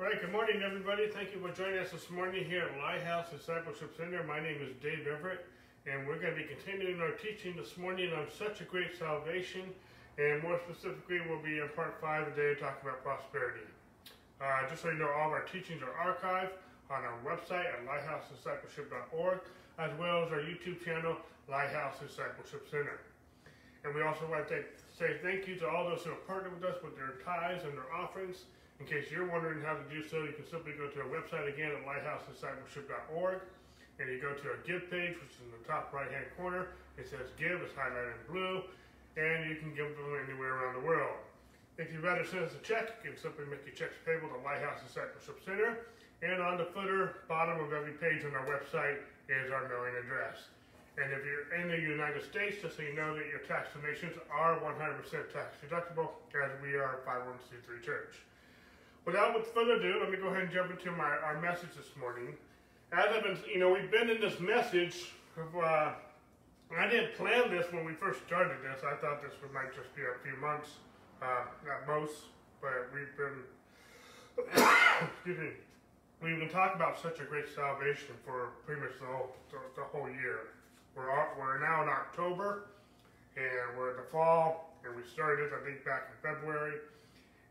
All right, good morning, everybody. Thank you for joining us this morning here at Lighthouse Discipleship Center. My name is Dave Everett, and we're going to be continuing our teaching this morning on such a great salvation. And more specifically, we'll be in part five today talking about prosperity. Uh, just so you know, all of our teachings are archived on our website at lighthousediscipleship.org, as well as our YouTube channel, Lighthouse Discipleship Center. And we also want to say thank you to all those who have partnered with us with their tithes and their offerings. In case you're wondering how to do so, you can simply go to our website again at lighthousediscipleship.org. And you go to our give page, which is in the top right hand corner. It says give, it's highlighted in blue, and you can give them anywhere around the world. If you'd rather send us a check, you can simply make your checks payable to Lighthouse Discipleship Center. And on the footer, bottom of every page on our website is our mailing address. And if you're in the United States, just so you know that your tax donations are 100% tax deductible, as we are a 501c3 church. Without further ado, let me go ahead and jump into my our message this morning. As I've been, you know, we've been in this message. Of, uh, I didn't plan this when we first started this. I thought this would, might just be a few months uh, at most, but we've been, excuse me, we've been talking about such a great salvation for pretty much the whole the, the whole year. We're we're now in October, and we're in the fall, and we started I think back in February,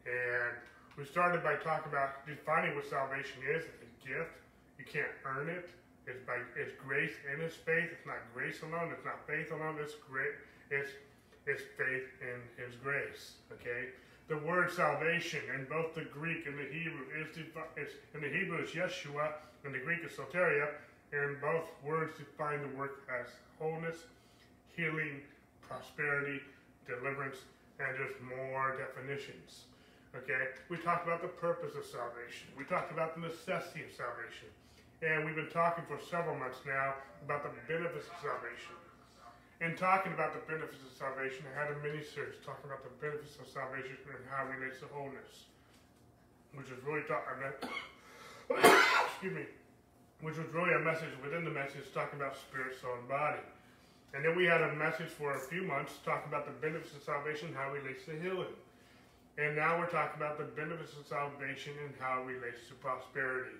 and we started by talking about defining what salvation is. It's a gift. You can't earn it. It's by it's grace and it's faith. It's not grace alone. It's not faith alone. It's great. It's it's faith in His grace. Okay. The word salvation in both the Greek and the Hebrew is it's, in the Hebrew is Yeshua, and the Greek is soteria, and both words define the word as wholeness, healing, prosperity, deliverance, and just more definitions. Okay? We talked about the purpose of salvation. We talked about the necessity of salvation. And we've been talking for several months now about the benefits of salvation. In talking about the benefits of salvation, I had a mini series talking about the benefits of salvation and how it relates to wholeness, which is really talking excuse me, which was really a message within the message talking about spirit, soul, and body. And then we had a message for a few months talking about the benefits of salvation, how it relates to healing. And now we're talking about the benefits of salvation and how it relates to prosperity.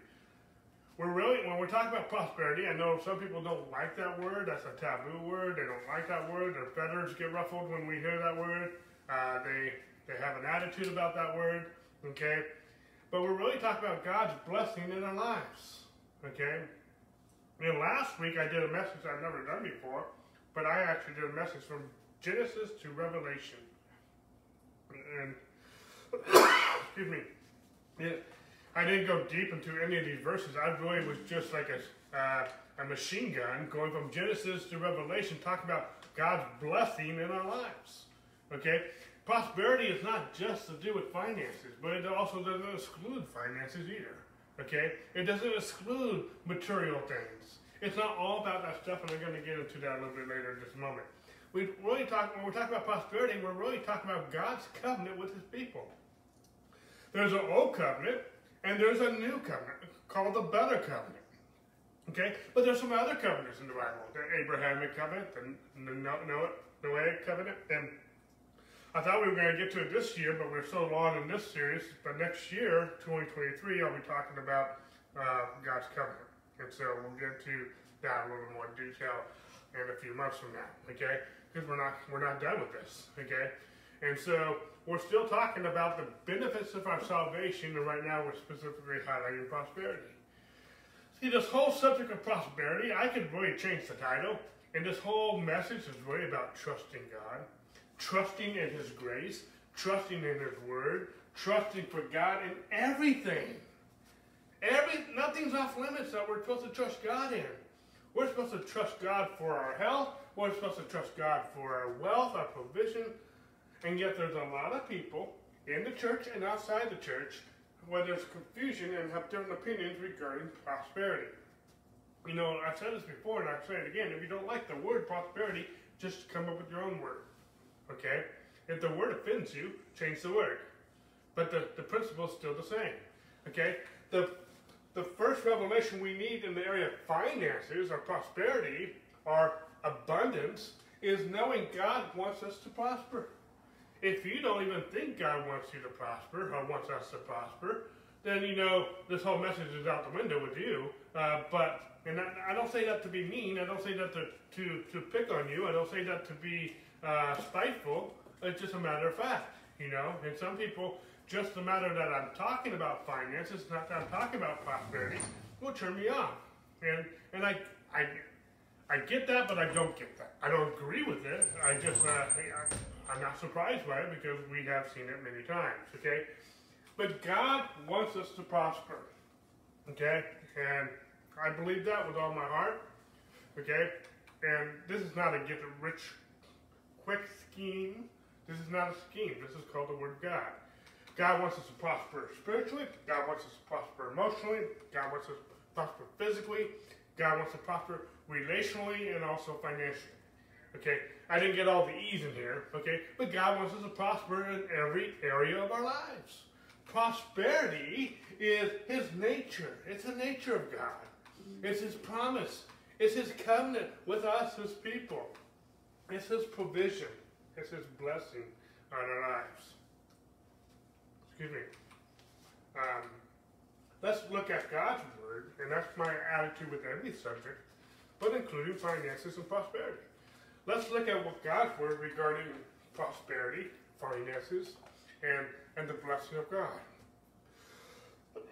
We're really, when we're talking about prosperity, I know some people don't like that word. That's a taboo word. They don't like that word. Their feathers get ruffled when we hear that word. Uh, they, they have an attitude about that word. Okay? But we're really talking about God's blessing in our lives. Okay? And last week I did a message I've never done before, but I actually did a message from Genesis to Revelation. And excuse me. It, I didn't go deep into any of these verses. I really was just like a, uh, a machine gun going from Genesis to Revelation, talking about God's blessing in our lives. Okay? Prosperity is not just to do with finances, but it also doesn't exclude finances either. Okay? It doesn't exclude material things. It's not all about that stuff, and I'm going to get into that a little bit later in a moment. We really talk when we're talking about prosperity, we're really talking about God's covenant with his people. There's an old covenant and there's a new covenant called the better covenant. Okay? But there's some other covenants in the Bible. The Abrahamic covenant, the Noahic covenant, and I thought we were going to get to it this year, but we're so long in this series. But next year, 2023, I'll be talking about uh, God's covenant. And so we'll get to that a little more detail in a few months from now, okay? Because we're not we're not done with this, okay? And so we're still talking about the benefits of our salvation, and right now we're specifically highlighting prosperity. See, this whole subject of prosperity, I could really change the title, and this whole message is really about trusting God, trusting in His grace, trusting in His Word, trusting for God in everything. Every nothing's off limits that we're supposed to trust God in. We're supposed to trust God for our health. We're supposed to trust God for our wealth, our provision, and yet there's a lot of people in the church and outside the church where there's confusion and have different opinions regarding prosperity. You know, I've said this before and I'll say it again. If you don't like the word prosperity, just come up with your own word. Okay? If the word offends you, change the word. But the, the principle is still the same. Okay? The the first revelation we need in the area of finances or prosperity or abundance is knowing God wants us to prosper. If you don't even think God wants you to prosper or wants us to prosper, then you know this whole message is out the window with you. Uh, but and I, I, don't say that to be mean. I don't say that to to, to pick on you. I don't say that to be uh, spiteful. It's just a matter of fact, you know. And some people, just the matter that I'm talking about finances, not that I'm talking about prosperity, will turn me off. And and I I I get that, but I don't get that. I don't agree with it. I just uh, I'm not surprised by it because we have seen it many times. Okay. But God wants us to prosper. Okay? And I believe that with all my heart. Okay? And this is not a get rich quick scheme. This is not a scheme. This is called the Word of God. God wants us to prosper spiritually. God wants us to prosper emotionally. God wants us to prosper physically. God wants to prosper relationally and also financially. Okay? I didn't get all the E's in here. Okay? But God wants us to prosper in every area of our lives prosperity is his nature. It's the nature of God. It's his promise. It's his covenant with us, his people. It's his provision. It's his blessing on our lives. Excuse me. Um, let's look at God's word, and that's my attitude with every subject, but including finances and prosperity. Let's look at what God's word regarding prosperity, finances, and and the blessing of God.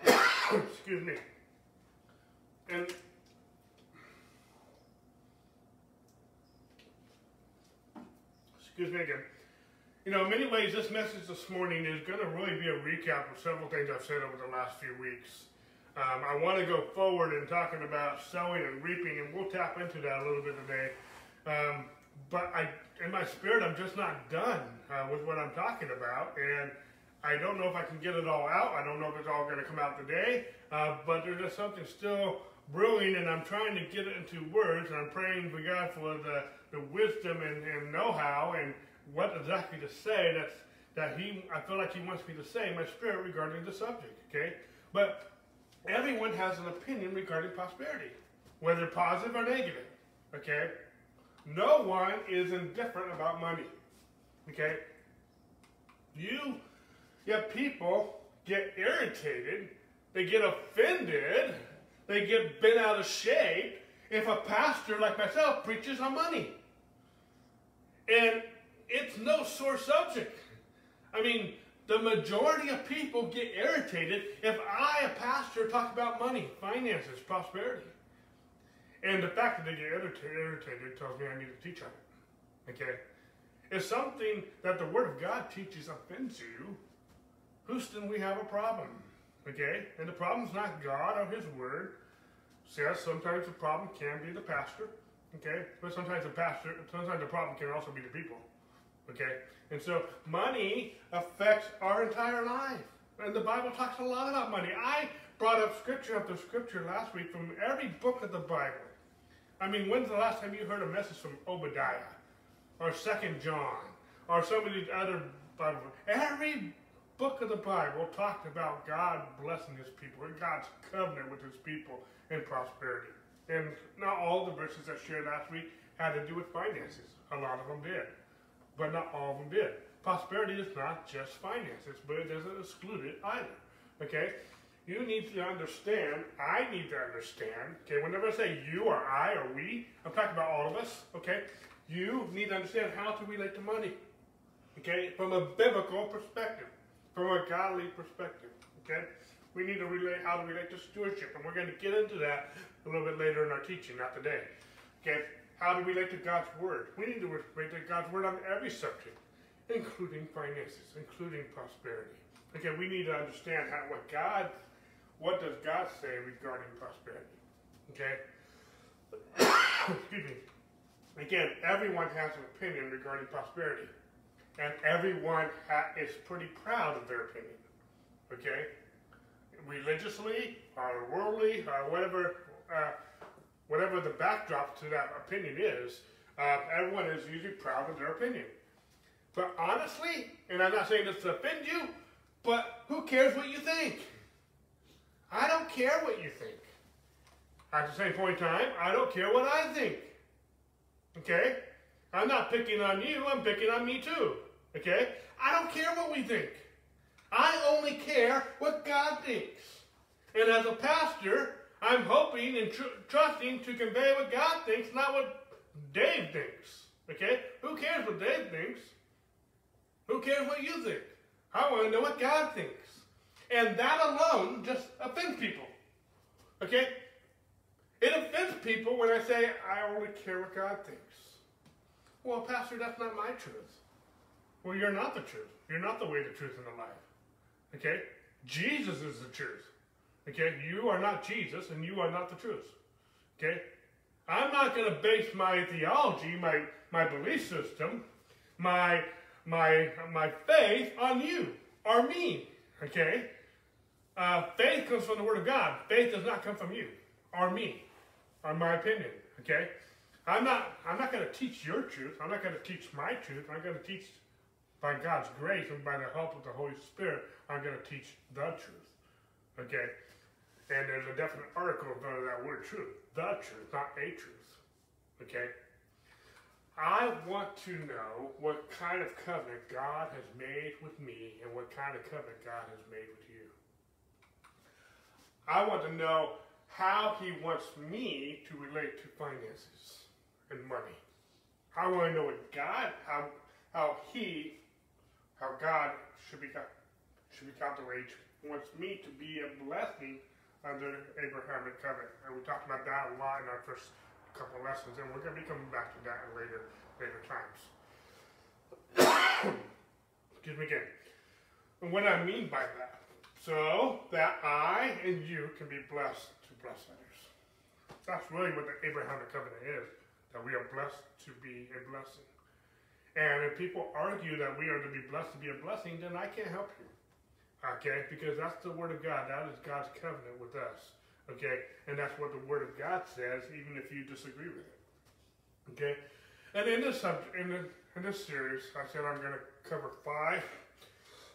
Excuse me. And excuse me again. You know, in many ways, this message this morning is going to really be a recap of several things I've said over the last few weeks. Um, I want to go forward in talking about sowing and reaping, and we'll tap into that a little bit today. Um, but I, in my spirit, I'm just not done uh, with what I'm talking about, and I don't know if I can get it all out. I don't know if it's all going to come out today, uh, but there's just something still brewing, and I'm trying to get it into words, and I'm praying for God for the, the wisdom and, and know-how and what exactly to say that's, that He, I feel like He wants me to say my spirit regarding the subject, okay? But everyone has an opinion regarding prosperity, whether positive or negative, okay? No one is indifferent about money, okay? You Yet people get irritated, they get offended, they get bent out of shape if a pastor like myself preaches on money. And it's no sore subject. I mean, the majority of people get irritated if I, a pastor, talk about money, finances, prosperity. And the fact that they get irritated tells me I need to teach on it. Okay? If something that the Word of God teaches offends you, Houston, we have a problem. Okay? And the problem's not God or His Word. Says sometimes the problem can be the pastor. Okay? But sometimes the pastor, sometimes the problem can also be the people. Okay? And so money affects our entire life. And the Bible talks a lot about money. I brought up scripture after scripture last week from every book of the Bible. I mean, when's the last time you heard a message from Obadiah or Second John or some of these other Bible? Every book of the Bible talked about God blessing his people and God's covenant with his people and prosperity. And not all the verses I shared last week had to do with finances. A lot of them did. But not all of them did. Prosperity is not just finances, but it doesn't exclude it either. Okay? You need to understand, I need to understand, okay, whenever I say you or I or we, I'm talking about all of us, okay? You need to understand how to relate to money, okay, from a biblical perspective from a godly perspective. Okay? We need to relate how to relate to stewardship, and we're going to get into that a little bit later in our teaching, not today. Okay? How do we relate to God's word. We need to relate to God's word on every subject, including finances, including prosperity. Okay, we need to understand how, what God, what does God say regarding prosperity? Okay? Excuse me. Again, everyone has an opinion regarding prosperity and everyone is pretty proud of their opinion. Okay, religiously or worldly or whatever, uh, whatever the backdrop to that opinion is, uh, everyone is usually proud of their opinion. But honestly, and I'm not saying this to offend you, but who cares what you think? I don't care what you think. At the same point in time, I don't care what I think. Okay? I'm not picking on you, I'm picking on me too. Okay? I don't care what we think. I only care what God thinks. And as a pastor, I'm hoping and tr- trusting to convey what God thinks, not what Dave thinks. Okay? Who cares what Dave thinks? Who cares what you think? I want to know what God thinks. And that alone just offends people. Okay? It offends people when I say, I only care what God thinks. Well, Pastor, that's not my truth. Well, you're not the truth. You're not the way, the truth, and the life. Okay? Jesus is the truth. Okay? You are not Jesus, and you are not the truth. Okay? I'm not going to base my theology, my, my belief system, my, my, my faith on you or me. Okay? Uh, faith comes from the Word of God. Faith does not come from you or me, or my opinion. Okay? I'm not. I'm not going to teach your truth. I'm not going to teach my truth. I'm going to teach by God's grace and by the help of the Holy Spirit. I'm going to teach the truth. Okay? And there's a definite article about that word truth. The truth, not a truth. Okay? I want to know what kind of covenant God has made with me and what kind of covenant God has made with you. I want to know how He wants me to relate to finances and money. I want to know what God, how, how He, how God should be, should be calculated, wants me to be a blessing under Abrahamic covenant. And we talked about that a lot in our first couple lessons, and we're going to be coming back to that in later, later times. Excuse me again. And what I mean by that, so that I and you can be blessed to bless others. That's really what the Abrahamic covenant is, that we are blessed to be a blessing. And if people argue that we are to be blessed to be a blessing, then I can't help you. Okay? Because that's the Word of God. That is God's covenant with us. Okay? And that's what the Word of God says, even if you disagree with it. Okay? And in this subject, in, in this series, I said I'm going to cover five,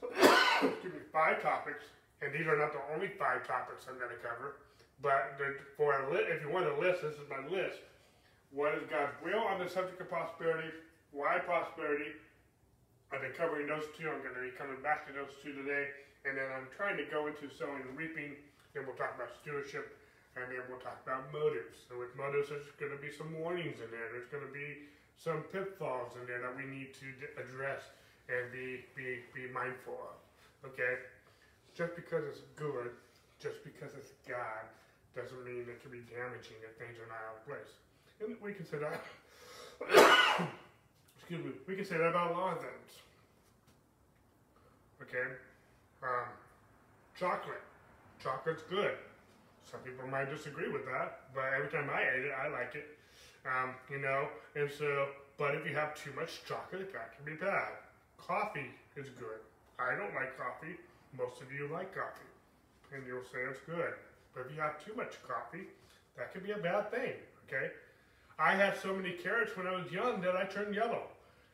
excuse me, five topics, and these are not the only five topics I'm going to cover. But for a li- if you want a list, this is my list. What is God's will on the subject of prosperity? Why prosperity? I've been covering those two. I'm going to be coming back to those two today. And then I'm trying to go into sowing and reaping. Then we'll talk about stewardship. And then we'll talk about motives. So with motives, there's going to be some warnings in there. There's going to be some pitfalls in there that we need to address and be, be, be mindful of. Okay? Just because it's good, just because it's God, doesn't mean it can be damaging if things are not out of place. And we can say that. excuse me, we can say that about a lot of things. Okay? Um, chocolate. Chocolate's good. Some people might disagree with that, but every time I ate it, I like it. Um, you know, and so, but if you have too much chocolate, that can be bad. Coffee is good. I don't like coffee. Most of you like coffee, and you'll say it's good. But if you have too much coffee, that could be a bad thing. Okay? I had so many carrots when I was young that I turned yellow.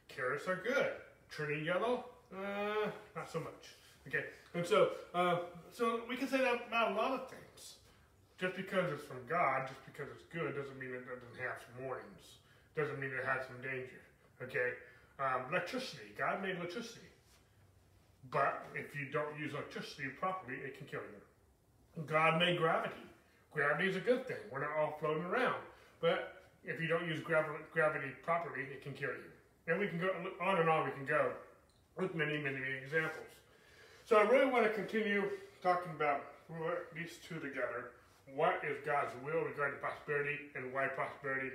Carrots are good. Turning yellow, uh, not so much. Okay, and so uh, so we can say that about a lot of things. Just because it's from God, just because it's good, doesn't mean it doesn't have some warnings. Doesn't mean it has some danger. Okay, um, electricity. God made electricity, but if you don't use electricity properly, it can kill you. God made gravity. Gravity is a good thing. We're not all floating around, but if you don't use gravi- gravity properly, it can kill you. And we can go on and on. We can go with many, many examples. So I really want to continue talking about these two together. What is God's will regarding prosperity and why prosperity?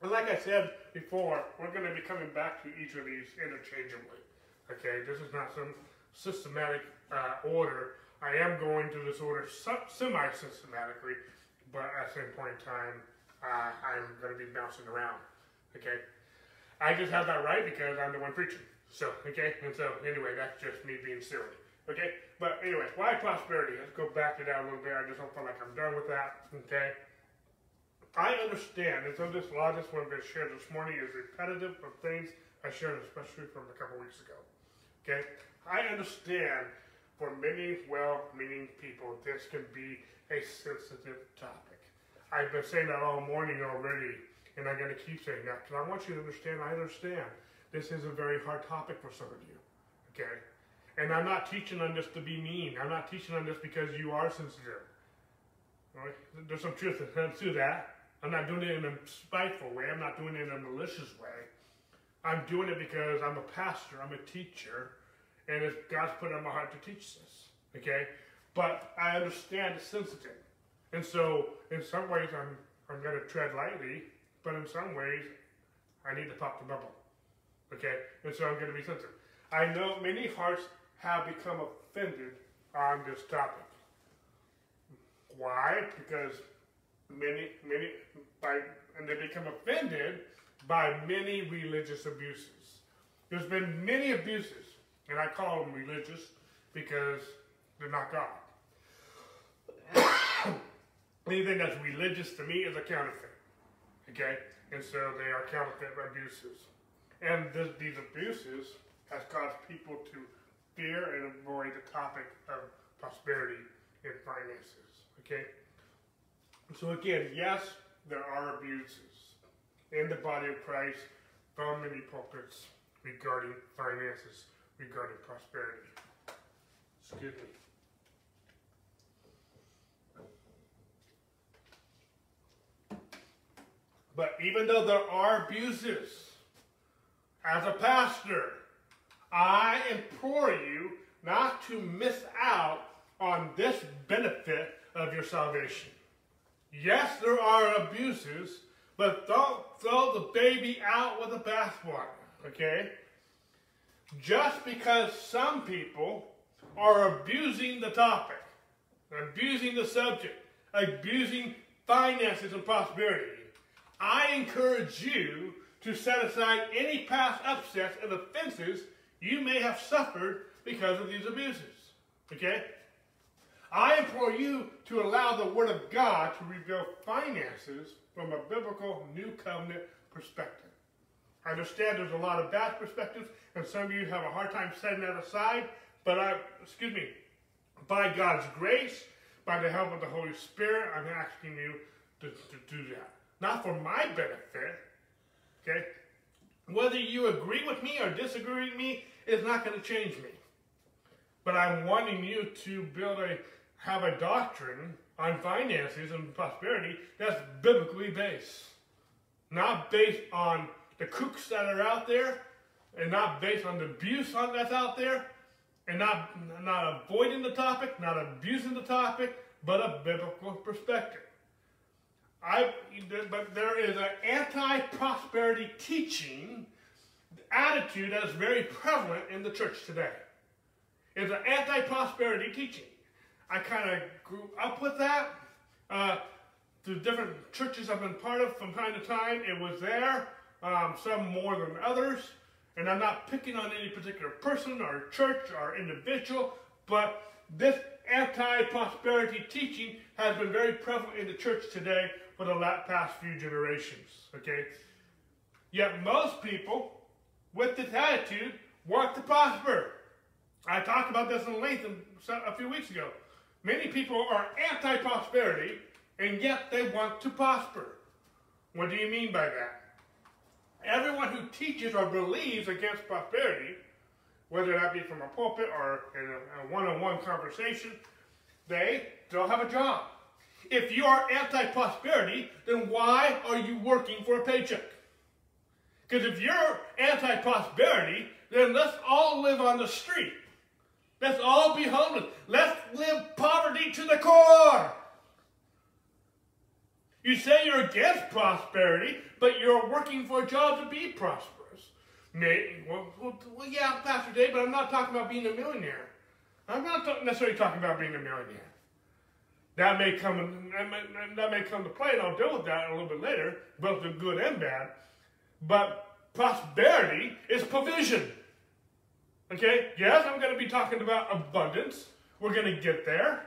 And like I said before, we're going to be coming back to each of these interchangeably. Okay, this is not some systematic uh, order. I am going through this order semi-systematically, but at the same point in time, uh, I'm going to be bouncing around. Okay, I just have that right because I'm the one preaching. So, okay, and so anyway, that's just me being silly. Okay, but anyway, why prosperity? Let's go back to that a little bit. I just don't feel like I'm done with that. Okay, I understand, and so this this what I'm going to share this morning is repetitive of things I shared, especially from a couple weeks ago. Okay, I understand for many well-meaning people, this can be a sensitive topic. I've been saying that all morning already, and I'm going to keep saying that because I want you to understand. I understand this is a very hard topic for some of you. Okay, And I'm not teaching on this to be mean. I'm not teaching on this because you are sensitive. Right? There's some truth to that. I'm not doing it in a spiteful way. I'm not doing it in a malicious way. I'm doing it because I'm a pastor. I'm a teacher. And it's God's put it on my heart to teach this. Okay? But I understand it's sensitive. And so, in some ways, I'm, I'm going to tread lightly. But in some ways, I need to pop the bubble. Okay? And so I'm going to be sensitive. I know many hearts have become offended on this topic. Why? Because many, many, by, and they become offended by many religious abuses. There's been many abuses, and I call them religious because they're not God. Anything that's religious to me is a counterfeit. Okay? And so they are counterfeit abuses. And this, these abuses has caused people to fear and avoid the topic of prosperity and finances. Okay? So again, yes, there are abuses in the body of Christ from many pulpits regarding finances, regarding prosperity. Excuse me. But even though there are abuses, as a pastor, I implore you not to miss out on this benefit of your salvation. Yes, there are abuses, but don't throw the baby out with the bathwater, okay? Just because some people are abusing the topic, abusing the subject, abusing finances and prosperity, I encourage you to set aside any past upsets and offenses you may have suffered because of these abuses. Okay? I implore you to allow the Word of God to reveal finances from a biblical New Covenant perspective. I understand there's a lot of bad perspectives, and some of you have a hard time setting that aside, but I, excuse me, by God's grace, by the help of the Holy Spirit, I'm asking you to, to do that. Not for my benefit, okay? Whether you agree with me or disagree with me is not going to change me. But I'm wanting you to build a have a doctrine on finances and prosperity that's biblically based. Not based on the kooks that are out there, and not based on the abuse that's out there, and not, not avoiding the topic, not abusing the topic, but a biblical perspective. I, but there is an anti-prosperity teaching attitude that is very prevalent in the church today. It's an anti-prosperity teaching. I kind of grew up with that. Uh, the different churches I've been part of from time to time, it was there, um, some more than others. And I'm not picking on any particular person or church or individual, but this anti-prosperity teaching has been very prevalent in the church today for the past few generations. Okay? Yet most people with this attitude want to prosper. I talked about this in length a few weeks ago. Many people are anti prosperity, and yet they want to prosper. What do you mean by that? Everyone who teaches or believes against prosperity, whether that be from a pulpit or in a one on one conversation, they don't have a job. If you are anti prosperity, then why are you working for a paycheck? Because if you're anti prosperity, then let's all live on the street. Let's all be homeless. Let's live poverty to the core. You say you're against prosperity, but you're working for a job to be prosperous. Maybe, well, yeah, Pastor Dave, but I'm not talking about being a millionaire. I'm not necessarily talking about being a millionaire. That may come that may come to play, and I'll deal with that a little bit later, both the good and bad. But prosperity is provision. Okay? Yes, I'm going to be talking about abundance. We're going to get there.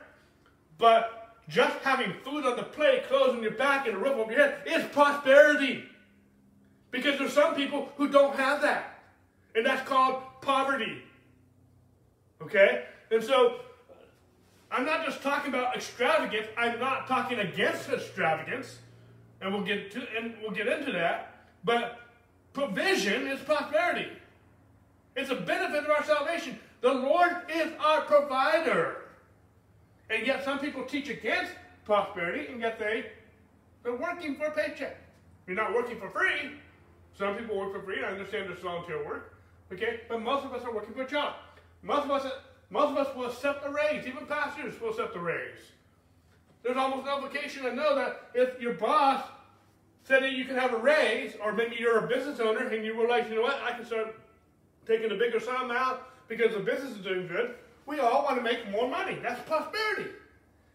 But just having food on the plate, clothes on your back, and a roof over your head is prosperity. Because there's some people who don't have that. And that's called poverty. Okay? And so I'm not just talking about extravagance. I'm not talking against extravagance, and we'll get to and we'll get into that. But provision is prosperity. It's a benefit of our salvation. The Lord is our provider. And yet some people teach against prosperity, and yet they, they're working for a paycheck. You're not working for free. Some people work for free. I understand there's volunteer work. Okay? But most of us are working for a job. Most of us, most of us will accept a raise. Even pastors will accept a raise. There's almost no obligation to know that if your boss said that you can have a raise, or maybe you're a business owner and you realize, you know what, I can start taking a bigger sum out because the business is doing good. We all want to make more money. That's prosperity.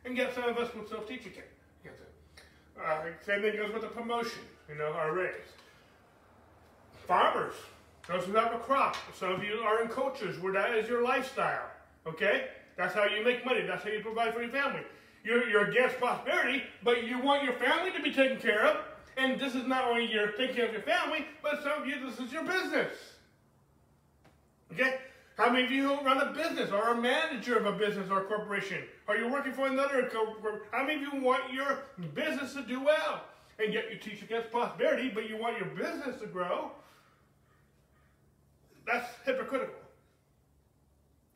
And yet some of us will still teach against it. Uh, same thing goes with the promotion, you know, our raise. Farmers, those who have a crop. Some of you are in cultures where that is your lifestyle. Okay? That's how you make money. That's how you provide for your family. You're, you're against prosperity, but you want your family to be taken care of. And this is not only your care of your family, but some of you, this is your business. Okay? How many of you run a business or are a manager of a business or a corporation? Are you working for another corporation? How many of you want your business to do well? And yet you teach against prosperity, but you want your business to grow? That's hypocritical.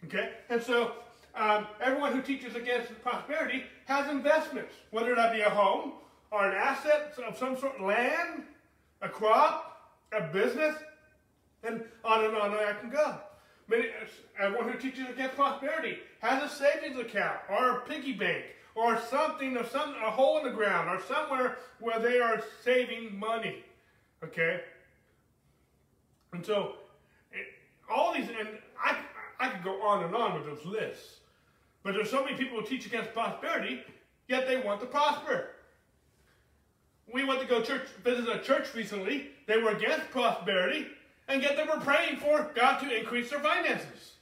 Okay? And so um, everyone who teaches against prosperity has investments, whether that be a home or an asset of some sort, land, a crop, a business, and on and on I can go. Many, uh, everyone who teaches against prosperity has a savings account or a piggy bank or something or some a hole in the ground or somewhere where they are saving money. Okay? And so it, all these and I I could go on and on with those lists. But there's so many people who teach against prosperity, yet they want to prosper. We went to go church, visit a church recently. They were against prosperity, and yet they were praying for God to increase their finances.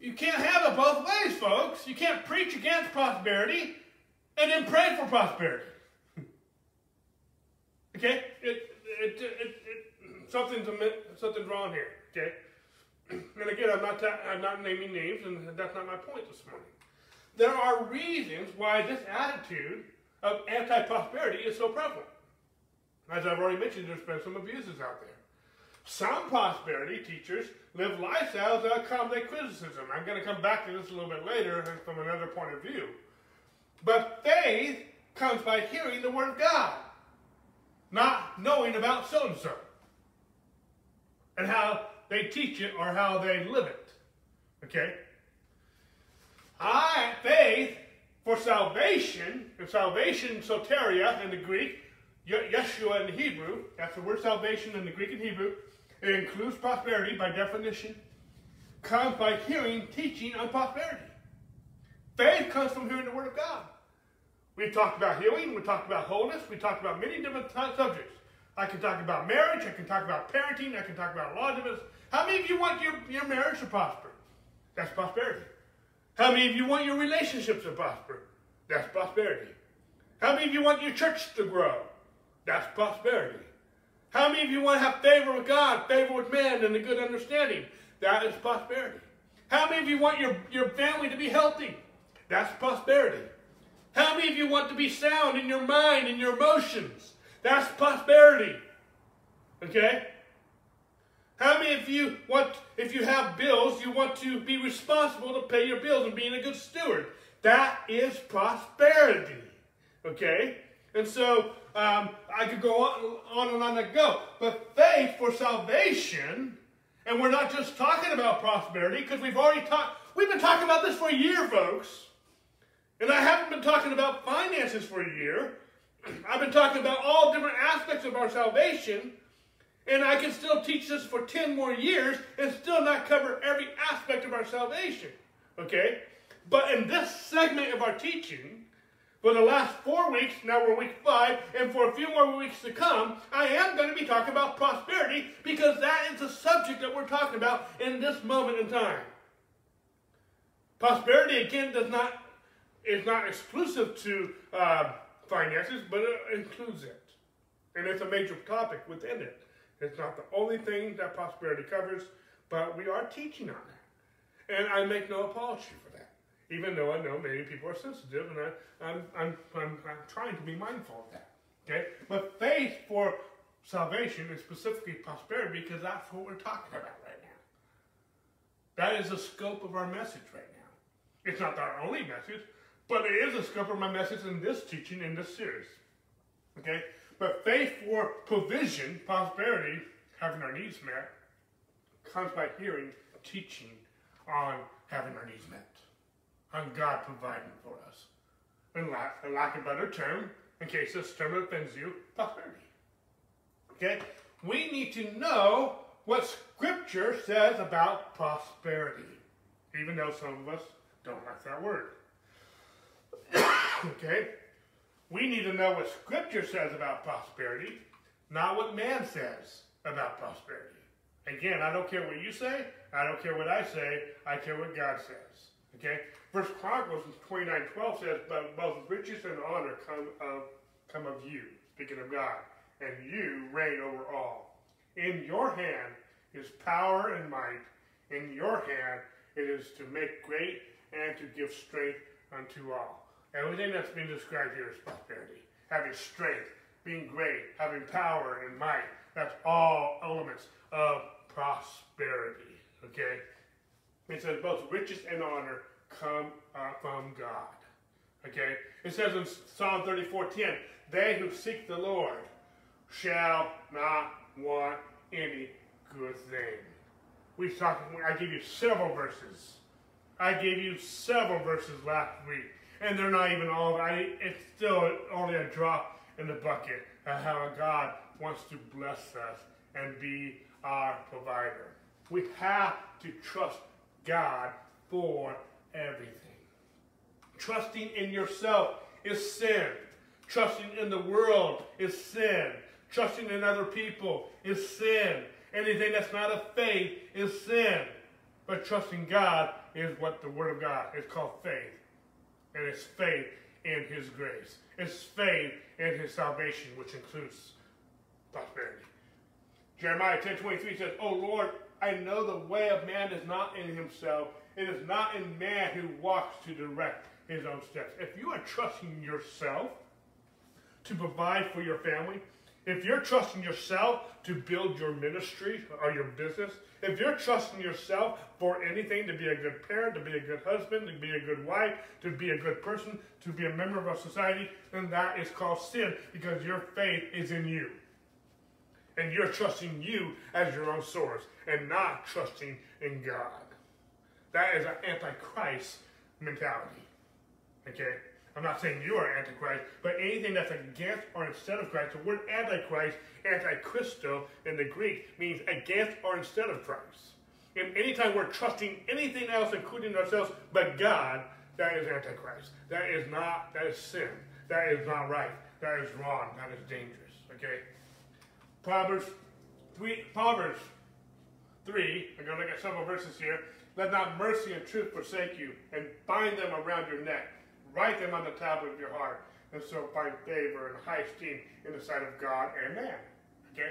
You can't have it both ways, folks. You can't preach against prosperity and then pray for prosperity. okay? It, it, it, it, something's, something's wrong here. Okay? And again, I'm not, I'm not naming names, and that's not my point this morning. There are reasons why this attitude of anti-prosperity is so prevalent. As I've already mentioned, there's been some abuses out there. Some prosperity teachers live lifestyles that accommodate criticism. I'm going to come back to this a little bit later from another point of view. But faith comes by hearing the Word of God, not knowing about so and so and how they teach it or how they live it. Okay? I, faith for salvation, and salvation, soteria in the Greek, Yeshua in the Hebrew, that's the word salvation in the Greek and Hebrew, it includes prosperity by definition, comes by hearing teaching on prosperity. Faith comes from hearing the Word of God. We talked about healing, we talked about wholeness, we talked about many different subjects. I can talk about marriage, I can talk about parenting, I can talk about different how many of you want your, your marriage to prosper? That's prosperity. How many of you want your relationships to prosper? That's prosperity. How many of you want your church to grow? That's prosperity. How many of you want to have favor with God, favor with men, and a good understanding? That is prosperity. How many of you want your, your family to be healthy? That's prosperity. How many of you want to be sound in your mind and your emotions? That's prosperity. Okay? How many of you want, if you have bills, you want to be responsible to pay your bills and being a good steward? That is prosperity. Okay? And so um, I could go on, and on and on and go. But faith for salvation, and we're not just talking about prosperity, because we've already talked, we've been talking about this for a year, folks. And I haven't been talking about finances for a year. I've been talking about all different aspects of our salvation and I can still teach this for 10 more years and still not cover every aspect of our salvation. Okay? But in this segment of our teaching, for the last four weeks, now we're week five, and for a few more weeks to come, I am going to be talking about prosperity because that is the subject that we're talking about in this moment in time. Prosperity, again, does not is not exclusive to uh, finances, but it includes it. And it's a major topic within it. It's not the only thing that prosperity covers, but we are teaching on that. And I make no apology for that, even though I know many people are sensitive, and I, am I'm, I'm, I'm trying to be mindful of that. Okay? But faith for salvation is specifically prosperity because that's what we're talking about right now. That is the scope of our message right now. It's not our only message, but it is the scope of my message in this teaching, in this series. Okay? But faith for provision, prosperity, having our needs met, comes by hearing teaching on having our needs met, on God providing for us. And lack, and lack a better term, in case this term offends you, prosperity. Okay? We need to know what Scripture says about prosperity, even though some of us don't like that word. okay? We need to know what Scripture says about prosperity, not what man says about prosperity. Again, I don't care what you say. I don't care what I say. I care what God says. Okay? First Chronicles 29, 12 says, But both riches and honor come of, come of you, speaking of God, and you reign over all. In your hand is power and might. In your hand it is to make great and to give strength unto all. Everything that's being described here is prosperity. Having strength, being great, having power and might. That's all elements of prosperity. Okay? It says both riches and honor come uh, from God. Okay? It says in Psalm 34:10, they who seek the Lord shall not want any good thing. We talked, I gave you several verses. I gave you several verses last week, and they're not even all. I, it's still only a drop in the bucket of how God wants to bless us and be our provider. We have to trust God for everything. Trusting in yourself is sin. Trusting in the world is sin. Trusting in other people is sin. Anything that's not of faith is sin. But trusting God is what the Word of God is called faith. And it's faith in His grace. It's faith in His salvation, which includes prosperity. Jeremiah 10 23 says, Oh Lord, I know the way of man is not in himself. It is not in man who walks to direct his own steps. If you are trusting yourself to provide for your family, if you're trusting yourself to build your ministry or your business, if you're trusting yourself for anything to be a good parent, to be a good husband, to be a good wife, to be a good person, to be a member of our society, then that is called sin because your faith is in you. And you're trusting you as your own source and not trusting in God. That is an antichrist mentality. Okay? I'm not saying you are Antichrist, but anything that's against or instead of Christ, the word Antichrist, Antichristo in the Greek, means against or instead of Christ. And anytime we're trusting anything else, including ourselves, but God, that is Antichrist. That is not, that is sin. That is not right. That is wrong. That is dangerous. Okay? Proverbs 3, Proverbs 3, I'm going to look at several verses here. Let not mercy and truth forsake you, and bind them around your neck Write them on the tablet of your heart, and so find favor and high esteem in the sight of God and man. Okay?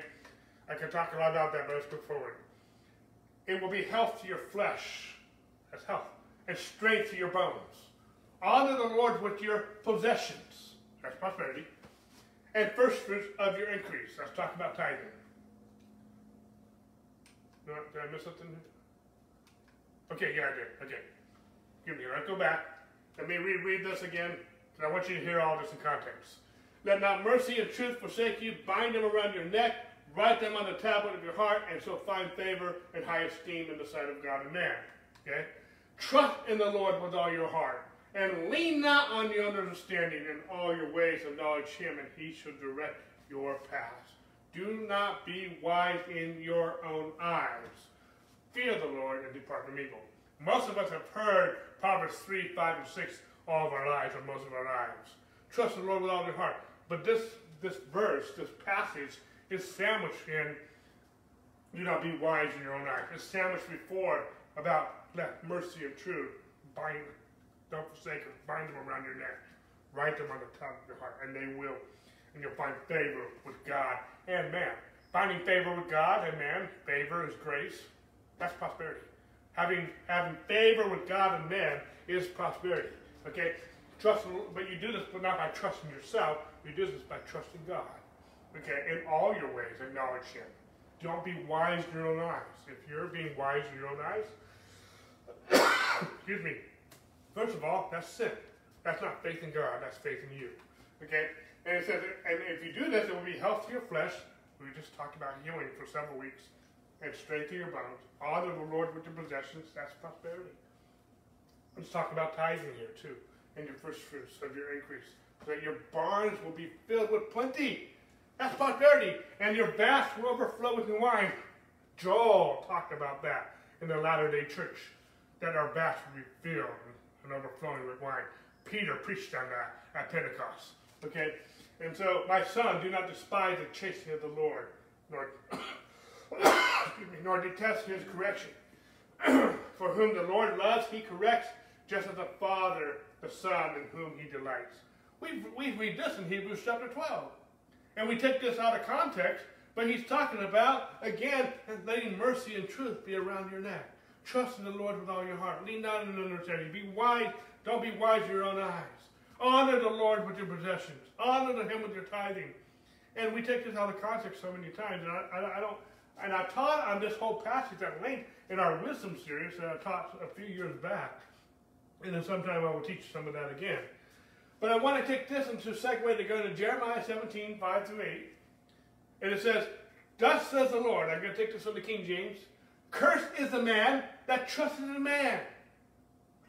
I can talk a lot about that, but let's go forward. It will be health to your flesh. That's health. And strength to your bones. Honor the Lord with your possessions. That's prosperity. And first fruits of your increase. Let's talk about tithing. Did I miss something? Okay, yeah, I did. Okay. Give me, let's go back. Let me reread this again, because I want you to hear all this in context. Let not mercy and truth forsake you. Bind them around your neck. Write them on the tablet of your heart, and so find favor and high esteem in the sight of God and man. Okay? Trust in the Lord with all your heart, and lean not on your understanding. In all your ways acknowledge him, and he shall direct your paths. Do not be wise in your own eyes. Fear the Lord and depart from evil. Most of us have heard Proverbs 3, 5, and 6 all of our lives, or most of our lives. Trust the Lord with all your heart. But this, this verse, this passage, is sandwiched in do not be wise in your own eyes. It's sandwiched before about let mercy and truth bind don't forsake them, bind them around your neck, write them on the top of your heart, and they will, and you'll find favor with God and man. Finding favor with God and man, favor is grace. That's prosperity. Having, having favor with God and men is prosperity. Okay? Trust, but you do this but not by trusting yourself. You do this by trusting God. Okay? In all your ways, acknowledge Him. Don't be wise in your own eyes. If you're being wise in your own eyes, Excuse me. First of all, that's sin. That's not faith in God, that's faith in you. Okay? And it says, and if you do this, it will be health to your flesh. We just talked about healing for several weeks. And strength to your bones. Honor the Lord with your possessions. That's prosperity. Let's talk about tithing here too. And your first fruits of your increase. So that your barns will be filled with plenty. That's prosperity. And your vats will overflow with new wine. Joel talked about that in the Latter day Church. That our vats will be filled and overflowing with wine. Peter preached on that at Pentecost. Okay? And so, my son, do not despise the chastening of the Lord, nor, me, nor detest his correction. For whom the Lord loves, he corrects, just as the Father, the Son, in whom he delights. We, we read this in Hebrews chapter 12. And we take this out of context, but he's talking about, again, letting mercy and truth be around your neck. Trust in the Lord with all your heart. Lean not on understanding. Be wise. Don't be wise in your own eyes. Honor the Lord with your possessions. Honor Him with your tithing. And we take this out of context so many times, and I, I, I don't. And I taught on this whole passage at length in our wisdom series that I taught a few years back. And then sometime I will teach some of that again. But I want to take this into a segue to go to Jeremiah 17, 5 through 8. And it says, Thus says the Lord. I'm going to take this from the King James. Cursed is the man that trusted in man,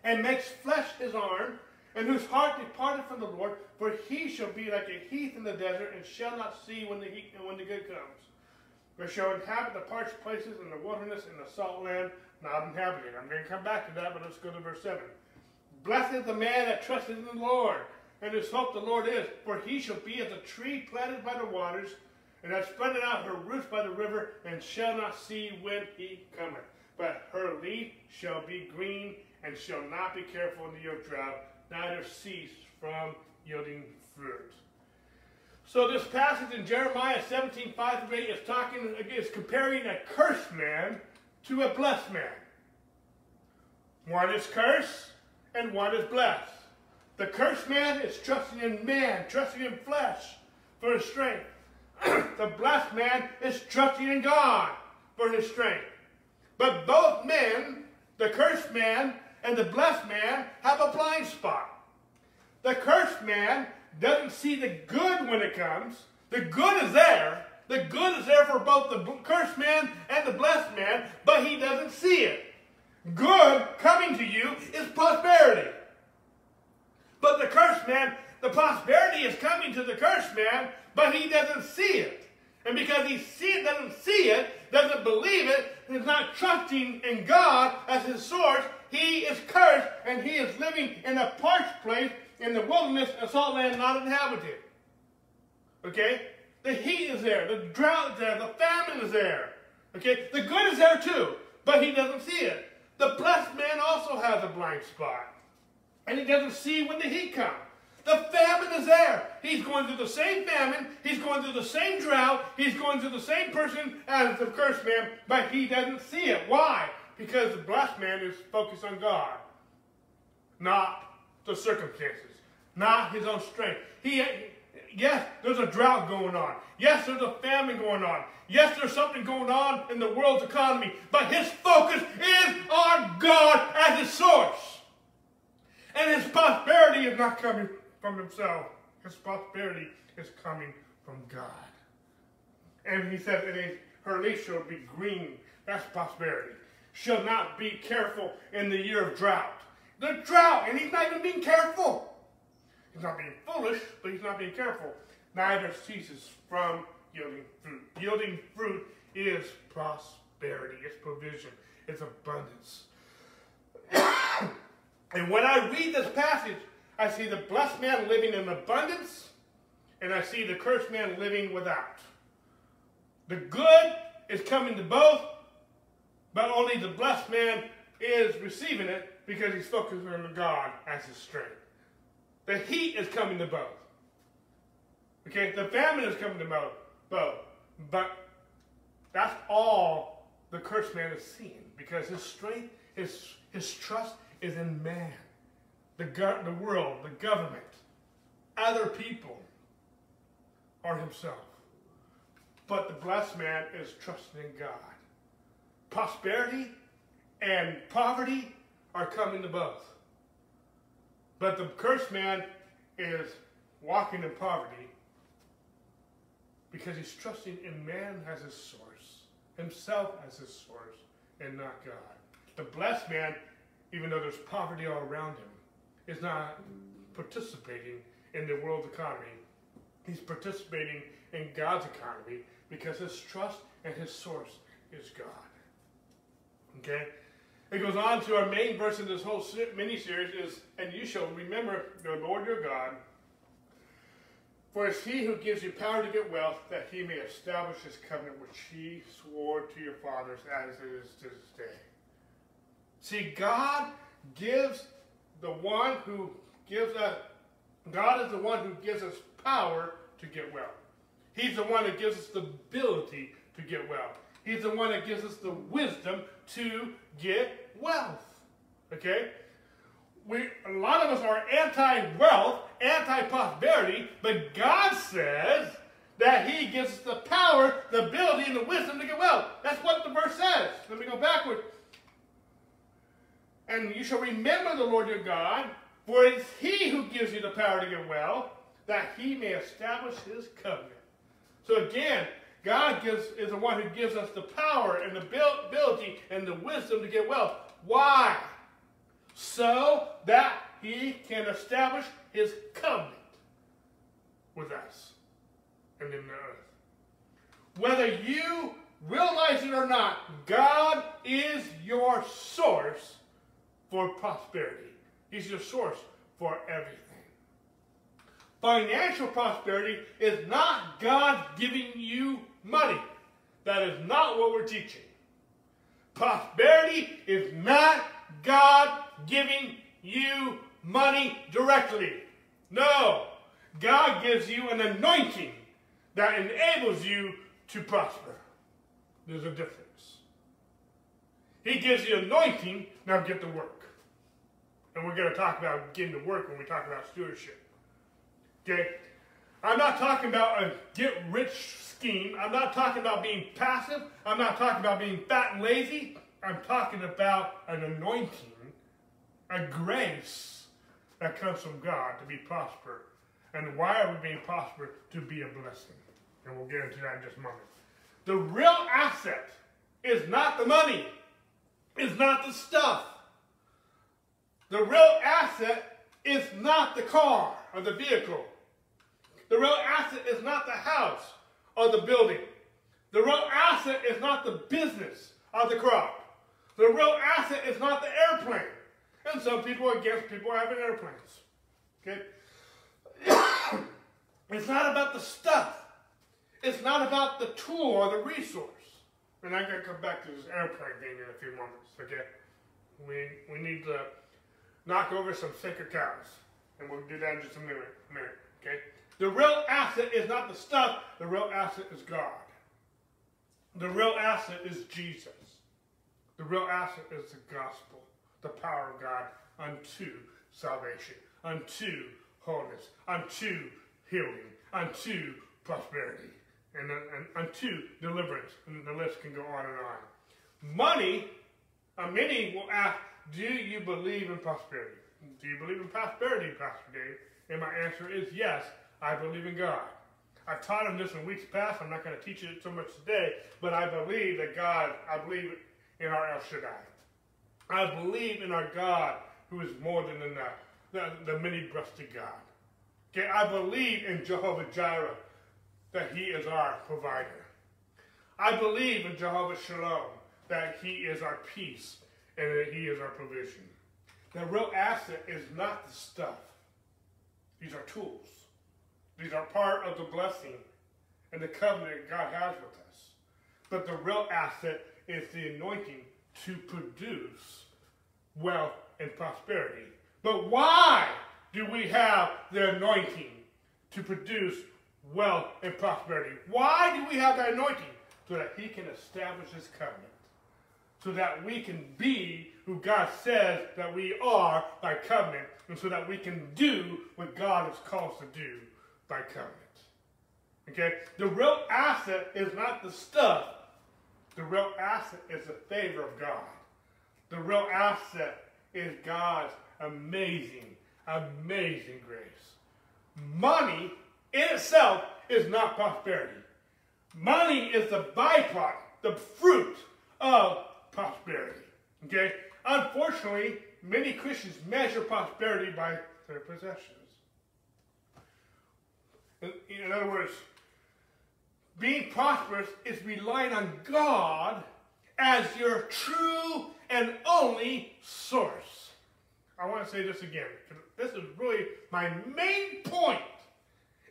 and makes flesh his arm, and whose heart departed from the Lord, for he shall be like a heath in the desert, and shall not see when the heat when the good comes. But shall inhabit the parched places in the wilderness in the salt land, not inhabited. I'm going to come back to that, but let's go to verse 7. Blessed is the man that trusteth in the Lord, and his hope the Lord is, for he shall be as a tree planted by the waters, and hath spread out her roots by the river, and shall not see when he cometh. But her leaf shall be green, and shall not be careful in the of drought, neither cease from yielding fruit. So this passage in Jeremiah 17, 5 8 is talking is comparing a cursed man to a blessed man. One is cursed and one is blessed. The cursed man is trusting in man, trusting in flesh for his strength. the blessed man is trusting in God for his strength. But both men, the cursed man and the blessed man, have a blind spot. The cursed man doesn't see the good when it comes. The good is there. The good is there for both the cursed man and the blessed man, but he doesn't see it. Good coming to you is prosperity. But the cursed man, the prosperity is coming to the cursed man, but he doesn't see it. And because he see, doesn't see it, doesn't believe it, is not trusting in God as his source, he is cursed and he is living in a parched place in the wilderness, and salt land not inhabited. Okay? The heat is there, the drought is there, the famine is there. Okay? The good is there too, but he doesn't see it. The blessed man also has a blind spot. And he doesn't see when the heat comes. The famine is there. He's going through the same famine. He's going through the same drought. He's going through the same person as the cursed man, but he doesn't see it. Why? Because the blessed man is focused on God, not the circumstances, not his own strength. He, yes, there's a drought going on. Yes, there's a famine going on. Yes, there's something going on in the world's economy, but his focus is on God as his source. And his prosperity is not coming from himself. His prosperity is coming from God. And he says, it her leaf shall be green. That's prosperity. Shall not be careful in the year of drought. The drought, and he's not even being careful. He's not being foolish, but he's not being careful. Neither ceases from yielding fruit. Yielding fruit is prosperity, it's provision, it's abundance. and when I read this passage, I see the blessed man living in abundance, and I see the cursed man living without. The good is coming to both, but only the blessed man is receiving it because he's focusing on God as his strength. The heat is coming to both. Okay, the famine is coming to both, both. But that's all the cursed man is seeing because his strength, his, his trust is in man the, go- the world, the government, other people, or himself. But the blessed man is trusting in God. Prosperity and poverty are coming to both. But the cursed man is walking in poverty because he's trusting in man as his source, himself as his source, and not God. The blessed man, even though there's poverty all around him, is not participating in the world economy. He's participating in God's economy because his trust and his source is God. Okay? It goes on to our main verse in this whole mini series is, and you shall remember the Lord your God, for it's he who gives you power to get wealth, that he may establish his covenant which he swore to your fathers as it is to this day. See, God gives the one who gives us, God is the one who gives us power to get wealth. He's the one that gives us the ability to get wealth. He's the one that gives us the wisdom to get wealth. Okay? We, a lot of us are anti-wealth, anti-prosperity, but God says that He gives us the power, the ability, and the wisdom to get wealth. That's what the verse says. Let me go backward. And you shall remember the Lord your God, for it is He who gives you the power to get wealth, that He may establish His covenant. So again, God gives, is the one who gives us the power and the ability and the wisdom to get wealth. Why? So that he can establish his covenant with us and in the earth. Whether you realize it or not, God is your source for prosperity. He's your source for everything. Financial prosperity is not God giving you money. That is not what we're teaching. Prosperity is not God giving you money directly. No. God gives you an anointing that enables you to prosper. There's a difference. He gives you anointing, now get to work. And we're going to talk about getting to work when we talk about stewardship. Okay? I'm not talking about a get rich scheme. I'm not talking about being passive. I'm not talking about being fat and lazy. I'm talking about an anointing, a grace that comes from God to be prospered. And why are we being prospered? To be a blessing. And we'll get into that in just a moment. The real asset is not the money, is not the stuff. The real asset is not the car or the vehicle. The real asset is not the house or the building. The real asset is not the business or the crop. The real asset is not the airplane. And some people are against people having airplanes. Okay? it's not about the stuff. It's not about the tool or the resource. And I'm going to come back to this airplane thing in a few moments. Okay? We, we need to knock over some sacred cows. And we'll do that in just a minute. minute okay? The real asset is not the stuff, the real asset is God. The real asset is Jesus. The real asset is the gospel, the power of God unto salvation, unto wholeness, unto healing, unto prosperity, and, and unto deliverance. And the list can go on and on. Money, uh, many will ask, do you believe in prosperity? Do you believe in prosperity, Pastor Dave? And my answer is yes, I believe in God. I've taught him this in weeks past. I'm not going to teach it so much today, but I believe that God, I believe in our El Shaddai. I believe in our God who is more than enough, the, the many-breasted God. Okay, I believe in Jehovah Jireh, that he is our provider. I believe in Jehovah Shalom, that he is our peace and that he is our provision. The real asset is not the stuff. These are tools. These are part of the blessing and the covenant God has with us. But the real asset is the anointing to produce wealth and prosperity. But why do we have the anointing to produce wealth and prosperity? Why do we have that anointing? So that he can establish his covenant. So that we can be who God says that we are by covenant. And so that we can do what God has called us to do by covenant. Okay? The real asset is not the stuff. The real asset is the favor of God. The real asset is God's amazing, amazing grace. Money in itself is not prosperity. Money is the byproduct, the fruit of prosperity. Okay? Unfortunately, many Christians measure prosperity by their possessions. In, other words, being prosperous is relying on God as your true and only source. I want to say this again. This is really my main point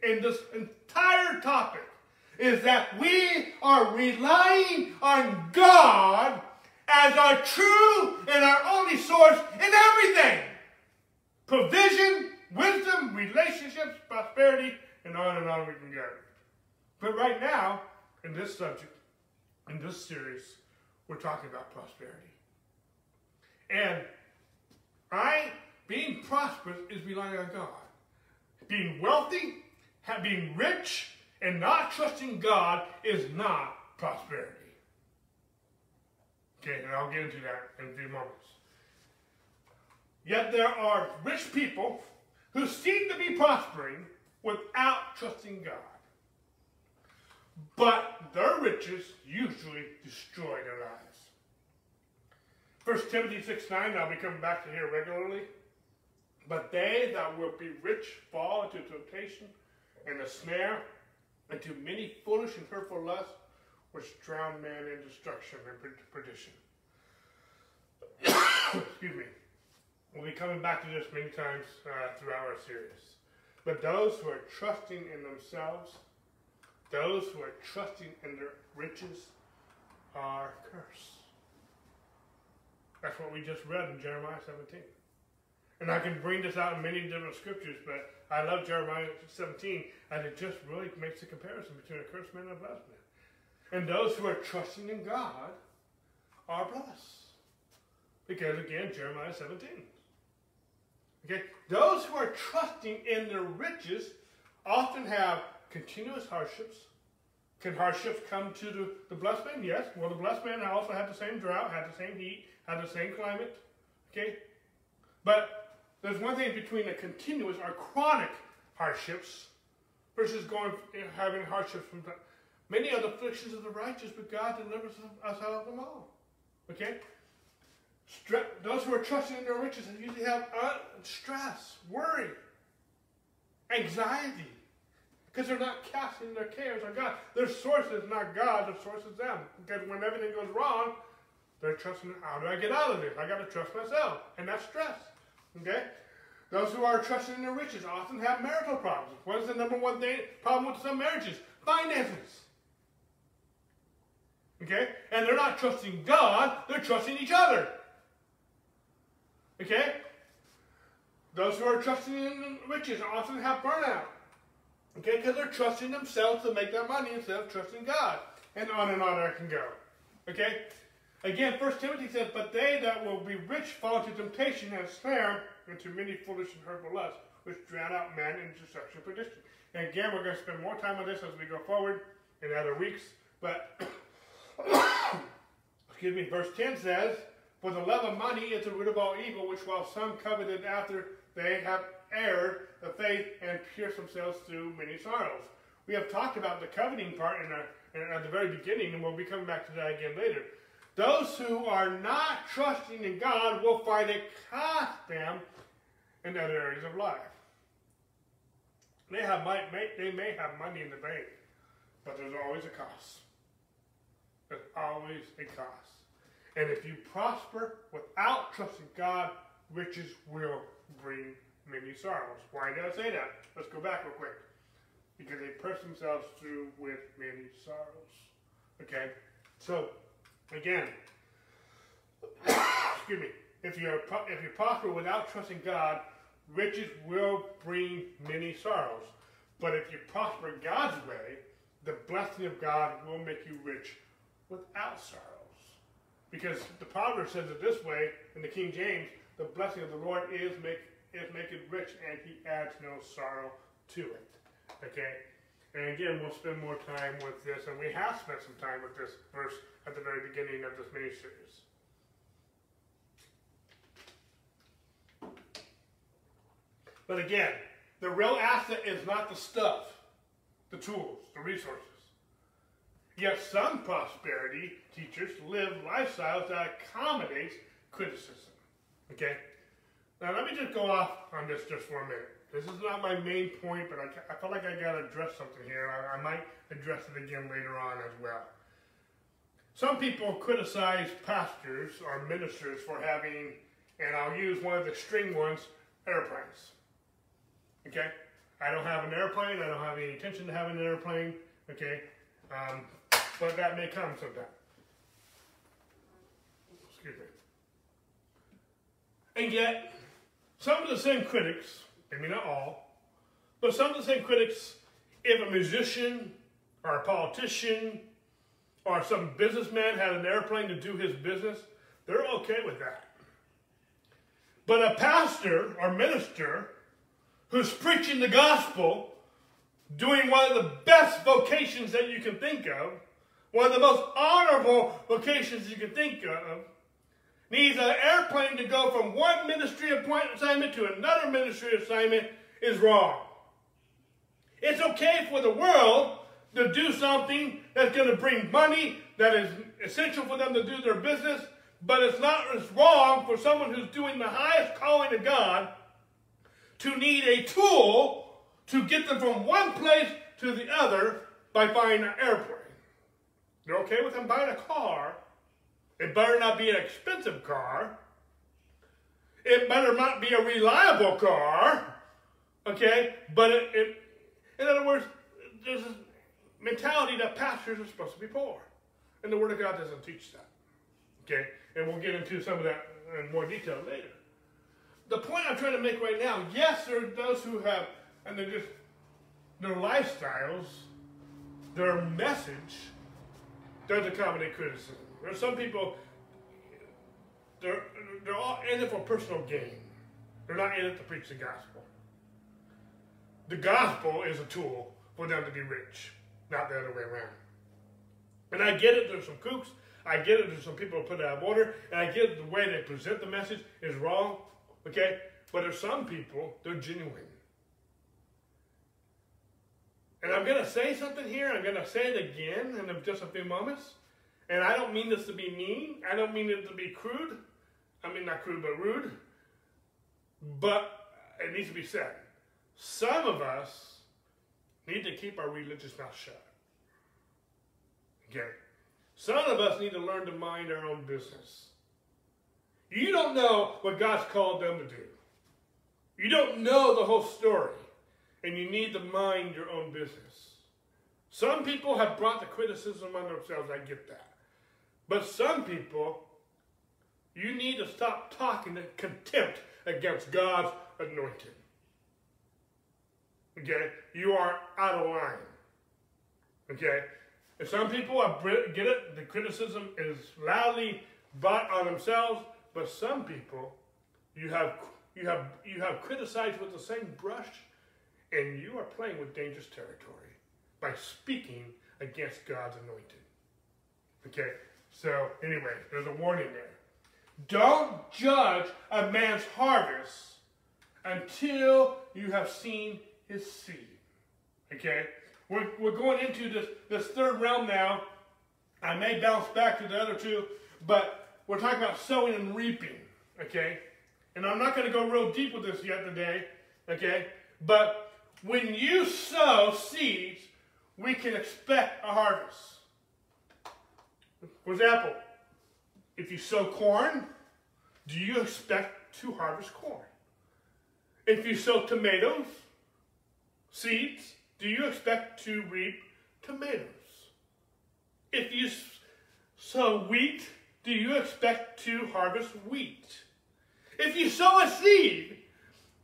in this entire topic is that we are relying on God as our true and our only source in everything. Provision, wisdom, relationships, prosperity, and on and on we can go. But right now, in this subject, in this series, we're talking about prosperity. And I, being prosperous is relying on God. Being wealthy, being rich, and not trusting God is not prosperity. Okay, and I'll get into that in a few moments. Yet there are rich people who seem to be prospering without trusting God. But their riches usually destroy their lives. 1 Timothy 6 9, I'll be coming back to here regularly. But they that will be rich fall into temptation and a snare, and to many foolish and hurtful lusts, which drown man in destruction and perdition. Excuse me. We'll be coming back to this many times uh, throughout our series. But those who are trusting in themselves, those who are trusting in their riches, are cursed. That's what we just read in Jeremiah 17. And I can bring this out in many different scriptures, but I love Jeremiah 17, and it just really makes a comparison between a cursed man and a blessed man. And those who are trusting in God are blessed. Because again, Jeremiah 17. Okay? Those who are trusting in their riches often have continuous hardships. Can hardships come to the, the blessed man? Yes. Well, the blessed man also had the same drought, had the same heat, had the same climate. Okay? But there's one thing between a continuous or chronic hardships versus going having hardships from time. Many are the afflictions of the righteous, but God delivers us out of them all. Okay? Those who are trusting in their riches usually have uh, stress, worry, anxiety, because they're not casting their cares on God. Their source is not God, their source is them. Because when everything goes wrong, they're trusting, how do I get out of this? I got to trust myself. And that's stress. Okay? Those who are trusting in their riches often have marital problems. What is the number one thing, problem with some marriages? Finances. Okay? And they're not trusting God, they're trusting each other. Okay? Those who are trusting in riches often have burnout. Okay? Because they're trusting themselves to make their money instead of trusting God. And on and on I can go. Okay? Again, 1 Timothy says, But they that will be rich fall into temptation and snare into many foolish and hurtful lusts, which drown out man in destruction and perdition. And again, we're going to spend more time on this as we go forward in other weeks. But, excuse me, verse 10 says, For the love of money is the root of all evil, which while some coveted after they have erred the faith and pierced themselves through many sorrows. We have talked about the coveting part in, our, in at the very beginning, and we'll be coming back to that again later. Those who are not trusting in God will find it cost them in other areas of life. They have might they may have money in the bank, but there's always a cost. There's always a cost. And if you prosper without trusting God, riches will bring many sorrows. Why did I say that? Let's go back real quick. Because they press themselves through with many sorrows. Okay? So Again, excuse me. If you're if you prosper without trusting God, riches will bring many sorrows. But if you prosper God's way, the blessing of God will make you rich without sorrows. Because the Proverbs says it this way in the King James: "The blessing of the Lord is make is make it rich, and He adds no sorrow to it." Okay. And again, we'll spend more time with this, and we have spent some time with this verse at the very beginning of this mini series. But again, the real asset is not the stuff, the tools, the resources. Yet some prosperity teachers live lifestyles that accommodates criticism. Okay? Now let me just go off on this just for a minute. This is not my main point, but I, I feel like I got to address something here. I, I might address it again later on as well. Some people criticize pastors or ministers for having, and I'll use one of the string ones, airplanes. Okay? I don't have an airplane. I don't have any intention to have an airplane. Okay? Um, but that may come sometime. Excuse me. And yet, some of the same critics, maybe not all, but some of the same critics, if a musician or a politician or some businessman had an airplane to do his business, they're okay with that. But a pastor or minister who's preaching the gospel, doing one of the best vocations that you can think of, one of the most honorable vocations you can think of, needs an airplane to go from one ministry assignment to another ministry assignment is wrong. It's okay for the world to do something that's going to bring money that is essential for them to do their business, but it's not wrong for someone who's doing the highest calling of God to need a tool to get them from one place to the other by buying an airplane. They're okay with them buying a car. It better not be an expensive car. It better not be a reliable car. Okay? But it, it in other words, there's a mentality that pastors are supposed to be poor. And the Word of God doesn't teach that. Okay? And we'll get into some of that in more detail later. The point I'm trying to make right now, yes, there are those who have, and they're just, their lifestyles, their message does accommodate criticism. There are some people, they're, they're all in it for personal gain. They're not in it to preach the gospel. The gospel is a tool for them to be rich, not the other way around. And I get it, there's some kooks. I get it, there's some people who put it out of order. And I get it, the way they present the message is wrong. Okay? But there's some people, they're genuine. And I'm going to say something here. I'm going to say it again in just a few moments. And I don't mean this to be mean. I don't mean it to be crude. I mean, not crude, but rude. But it needs to be said. Some of us need to keep our religious mouth shut. Okay? Some of us need to learn to mind our own business. You don't know what God's called them to do. You don't know the whole story. And you need to mind your own business. Some people have brought the criticism on themselves. I get that. But some people, you need to stop talking in contempt against God's anointed. Okay? You are out of line. Okay? And some people get it, the criticism is loudly brought on themselves, but some people you have you have you have criticized with the same brush, and you are playing with dangerous territory by speaking against God's anointed. Okay? So, anyway, there's a warning there. Don't judge a man's harvest until you have seen his seed. Okay? We're, we're going into this, this third realm now. I may bounce back to the other two, but we're talking about sowing and reaping. Okay? And I'm not going to go real deep with this yet today. Okay? But when you sow seeds, we can expect a harvest. For example, if you sow corn, do you expect to harvest corn? If you sow tomatoes, seeds, do you expect to reap tomatoes? If you sow wheat, do you expect to harvest wheat? If you sow a seed,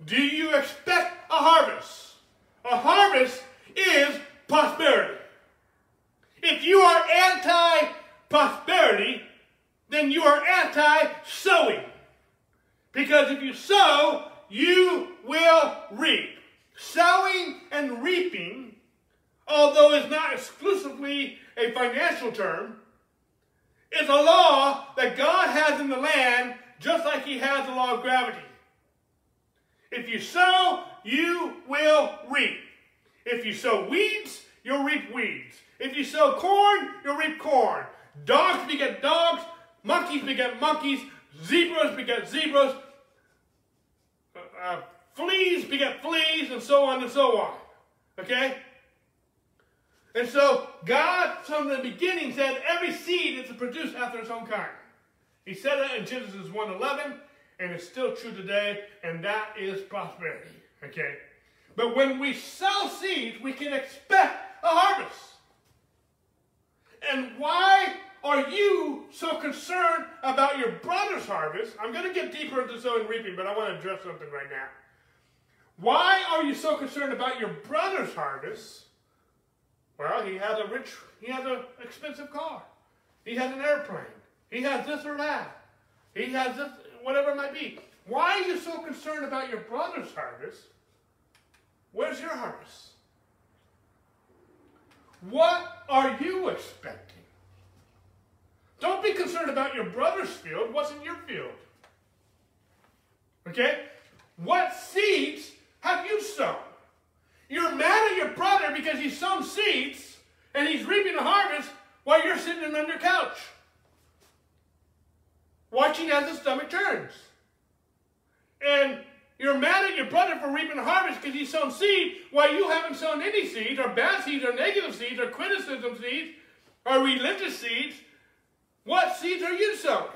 do you expect a harvest? A harvest is prosperity. If you are anti prosperity, then you are anti-sowing. Because if you sow, you will reap. Sowing and reaping, although it's not exclusively a financial term, is a law that God has in the land just like he has the law of gravity. If you sow, you will reap. If you sow weeds, you'll reap weeds. If you sow corn, you'll reap corn. Dogs beget dogs, monkeys beget monkeys, zebras beget zebras, uh, uh, fleas beget fleas, and so on and so on. Okay? And so God, from the beginning, said every seed is to produce after its own kind. He said that in Genesis 1.11, and it's still true today, and that is prosperity. Okay? But when we sow seeds, we can expect a harvest. And why are you so concerned about your brother's harvest? I'm going to get deeper into sowing and reaping, but I want to address something right now. Why are you so concerned about your brother's harvest? Well, he has a rich, he has an expensive car. He has an airplane. He has this or that. He has this, whatever it might be. Why are you so concerned about your brother's harvest? Where's your harvest? What are you expecting? Don't be concerned about your brother's field. What's in your field? Okay? What seeds have you sown? You're mad at your brother because he's sown seeds and he's reaping a harvest while you're sitting on your couch watching as the stomach turns. And you're mad at your brother for reaping harvest because he's sown seed while you haven't sown any seeds, or bad seeds, or negative seeds, or criticism seeds, or religious seeds. What seeds are you sowing?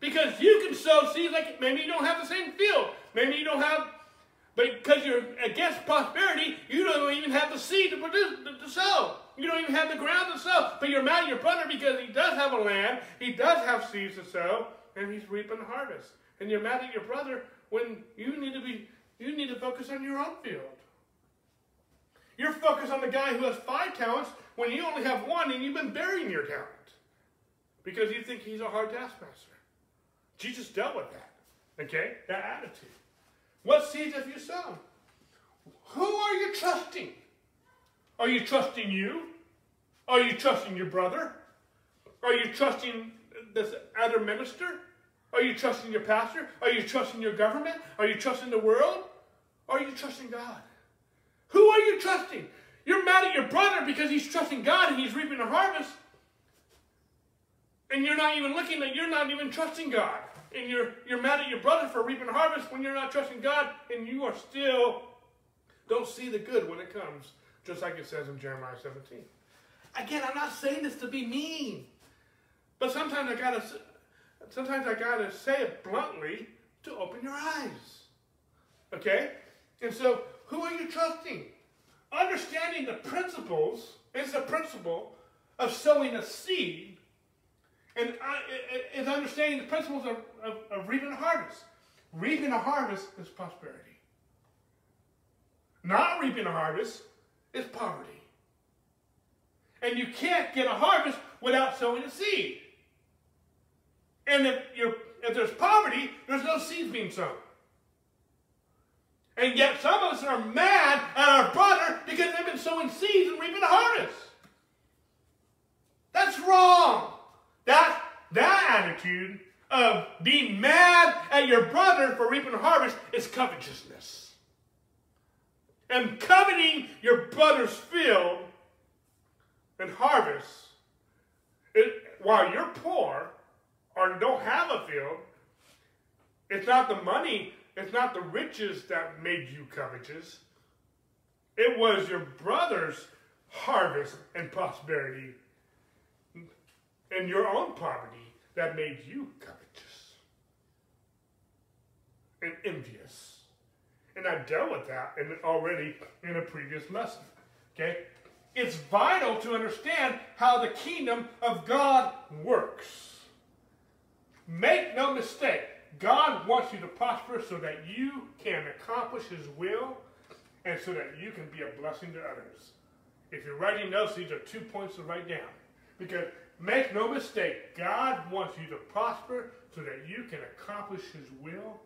Because you can sow seeds like maybe you don't have the same field. Maybe you don't have, but because you're against prosperity, you don't even have the seed to produce to, to sow. You don't even have the ground to sow. But you're mad at your brother because he does have a land, he does have seeds to sow, and he's reaping harvest. And you're mad at your brother when you need to be you need to focus on your own field. You're focused on the guy who has five talents when you only have one and you've been burying your talent because you think he's a hard taskmaster. Jesus dealt with that. Okay? That attitude. What seeds have you sown? Who are you trusting? Are you trusting you? Are you trusting your brother? Are you trusting this other minister? Are you trusting your pastor? Are you trusting your government? Are you trusting the world? Or are you trusting God? Who are you trusting? You're mad at your brother because he's trusting God and he's reaping a harvest. And you're not even looking at, you're not even trusting God. And you're, you're mad at your brother for reaping a harvest when you're not trusting God and you are still, don't see the good when it comes, just like it says in Jeremiah 17. Again, I'm not saying this to be mean. But sometimes I gotta sometimes I gotta say it bluntly to open your eyes. Okay? And so who are you trusting? Understanding the principles is the principle of sowing a seed and is understanding the principles of, of, of reaping a harvest. Reaping a harvest is prosperity. Not reaping a harvest is poverty. And you can't get a harvest without sowing a seed. And if, you're, if there's poverty, there's no seeds being sown. And yet some of us are mad at our brother because they've been sowing seeds and reaping a harvest. That's wrong. That, that attitude of being mad at your brother for reaping a harvest is covetousness. And coveting your brother's field and harvest, it, while you're poor, or don't have a field, it's not the money, it's not the riches that made you covetous. It was your brother's harvest and prosperity and your own poverty that made you covetous and envious. And I dealt with that in, already in a previous lesson. Okay? It's vital to understand how the kingdom of God works. Make no mistake, God wants you to prosper so that you can accomplish His will and so that you can be a blessing to others. If you're writing notes, these are two points to write down. Because make no mistake, God wants you to prosper so that you can accomplish His will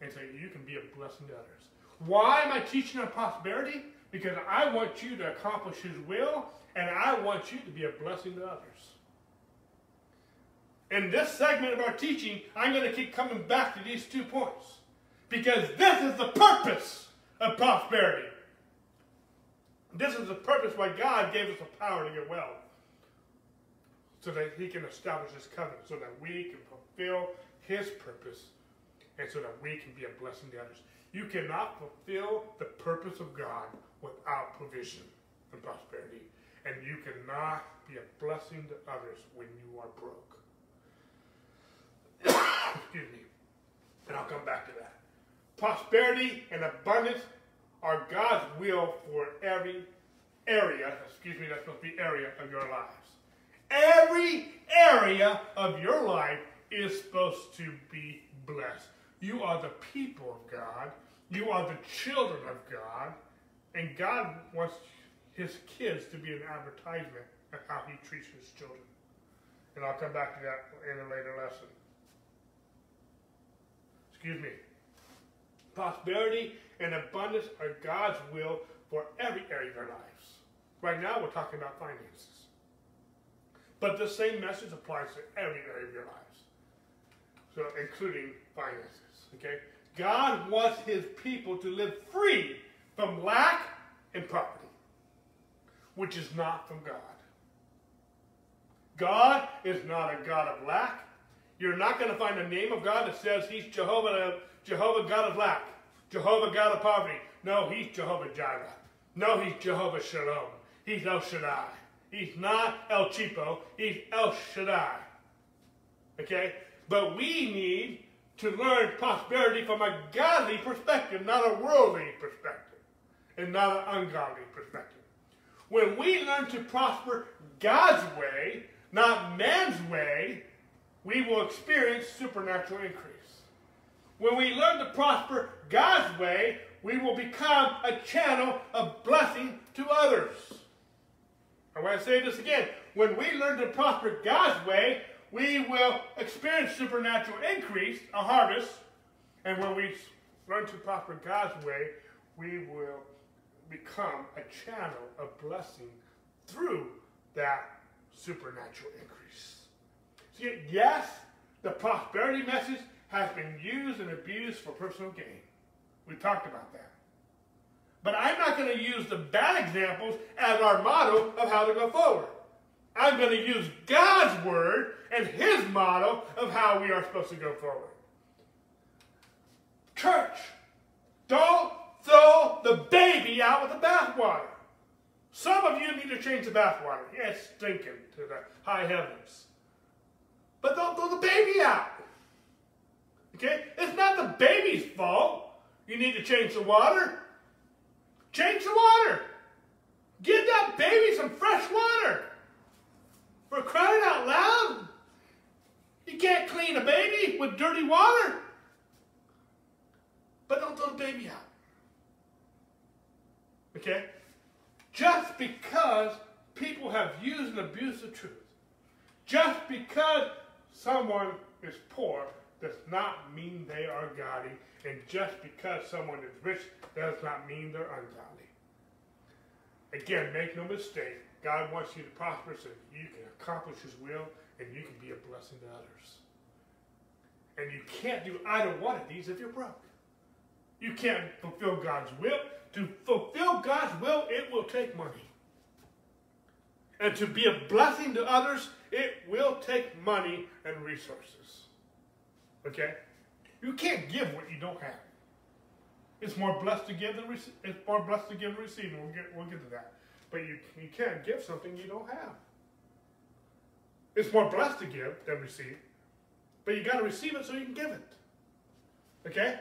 and so that you can be a blessing to others. Why am I teaching on prosperity? Because I want you to accomplish His will and I want you to be a blessing to others in this segment of our teaching, I'm going to keep coming back to these two points. Because this is the purpose of prosperity. This is the purpose why God gave us the power to get wealth. So that He can establish His covenant, so that we can fulfill His purpose, and so that we can be a blessing to others. You cannot fulfill the purpose of God without provision and prosperity. And you cannot be a blessing to others when you are broke. Excuse me. And I'll come back to that. Prosperity and abundance are God's will for every area, excuse me, that's supposed to be area of your lives. Every area of your life is supposed to be blessed. You are the people of God. You are the children of God. And God wants his kids to be an advertisement of how he treats his children. And I'll come back to that in a later lesson. Excuse me. Prosperity and abundance are God's will for every area of our lives. Right now, we're talking about finances. But the same message applies to every area of your lives. So, including finances. Okay? God wants his people to live free from lack and poverty, which is not from God. God is not a God of lack. You're not going to find a name of God that says he's Jehovah, Jehovah God of lack, Jehovah God of poverty. No, he's Jehovah Jireh. No, he's Jehovah Shalom. He's El Shaddai. He's not El Cheapo. He's El Shaddai. Okay? But we need to learn prosperity from a godly perspective, not a worldly perspective, and not an ungodly perspective. When we learn to prosper God's way, not man's way, we will experience supernatural increase. When we learn to prosper God's way, we will become a channel of blessing to others. I want to say this again. When we learn to prosper God's way, we will experience supernatural increase, a harvest. And when we learn to prosper God's way, we will become a channel of blessing through that supernatural increase. Yes, the prosperity message has been used and abused for personal gain. We talked about that. But I'm not going to use the bad examples as our model of how to go forward. I'm going to use God's word and his model of how we are supposed to go forward. Church, don't throw the baby out with the bathwater. Some of you need to change the bathwater. Yeah, it's stinking to the high heavens. But don't throw the baby out. Okay? It's not the baby's fault. You need to change the water. Change the water. Give that baby some fresh water. For crying out loud. You can't clean a baby with dirty water. But don't throw the baby out. Okay? Just because people have used and abused the truth, just because someone is poor does not mean they are godly, and just because someone is rich does not mean they're ungodly. Again, make no mistake, God wants you to prosper so you can accomplish His will and you can be a blessing to others. And you can't do either one of these if you're broke. You can't fulfill God's will. To fulfill God's will, it will take money. And to be a blessing to others, it will take money and resources. Okay? You can't give what you don't have. It's more blessed to give than receive. It's more blessed to give than receive. We'll get we'll get to that. But you you can't give something you don't have. It's more blessed to give than receive. But you got to receive it so you can give it. Okay?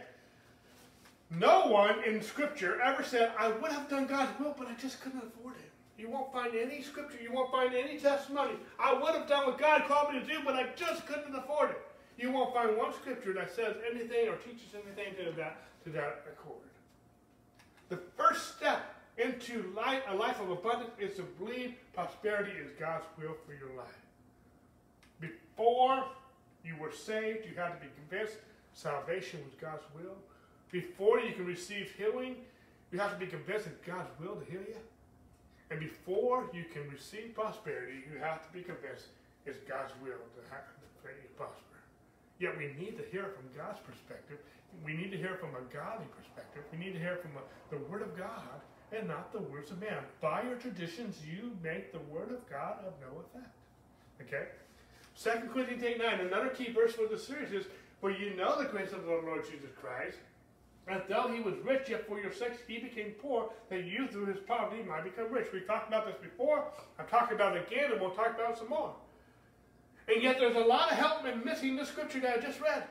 No one in Scripture ever said, I would have done God's will, but I just couldn't afford it. You won't find any scripture, you won't find any testimony. I would have done what God called me to do, but I just couldn't afford it. You won't find one scripture that says anything or teaches anything to that, to that accord. The first step into life, a life of abundance is to believe prosperity is God's will for your life. Before you were saved, you had to be convinced salvation was God's will. Before you can receive healing, you have to be convinced of God's will to heal you. And before you can receive prosperity, you have to be convinced it's God's will to, have, to prosper. Yet we need to hear from God's perspective. We need to hear from a godly perspective. We need to hear from a, the Word of God and not the words of man. By your traditions, you make the Word of God of no effect. Okay? 2 Corinthians 8 9, another key verse for the series is, For you know the grace of the Lord Jesus Christ, that though he was rich, yet for your sakes he became poor, that you through his poverty might become rich. We've talked about this before. I'm talking about it again, and we'll talk about it some more. And yet there's a lot of help in missing the scripture that I just read.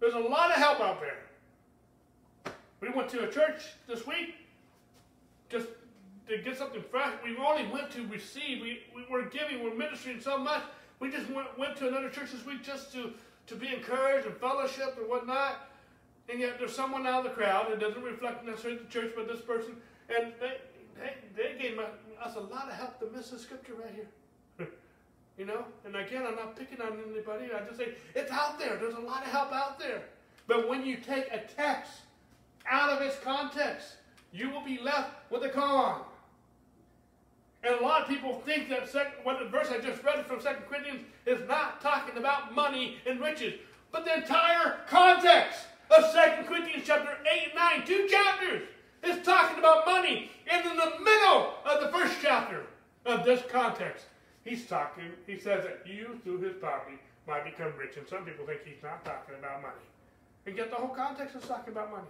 There's a lot of help out there. We went to a church this week just to get something fresh. We only went to receive. We, we were giving, we're ministering so much. We just went, went to another church this week just to, to be encouraged and fellowship and whatnot. And yet there's someone out of the crowd, it doesn't reflect necessarily the church, but this person, and they, they, they gave us a lot of help to miss the scripture right here. you know? And again, I'm not picking on anybody. I just say, it's out there. There's a lot of help out there. But when you take a text out of its context, you will be left with a con. And a lot of people think that second, what the verse I just read from Second Corinthians is not talking about money and riches, but the entire context of Second Corinthians chapter 8 and 9, two chapters, is talking about money. And in the middle of the first chapter of this context, he's talking, he says that you, through his poverty, might become rich. And some people think he's not talking about money. And yet the whole context is talking about money.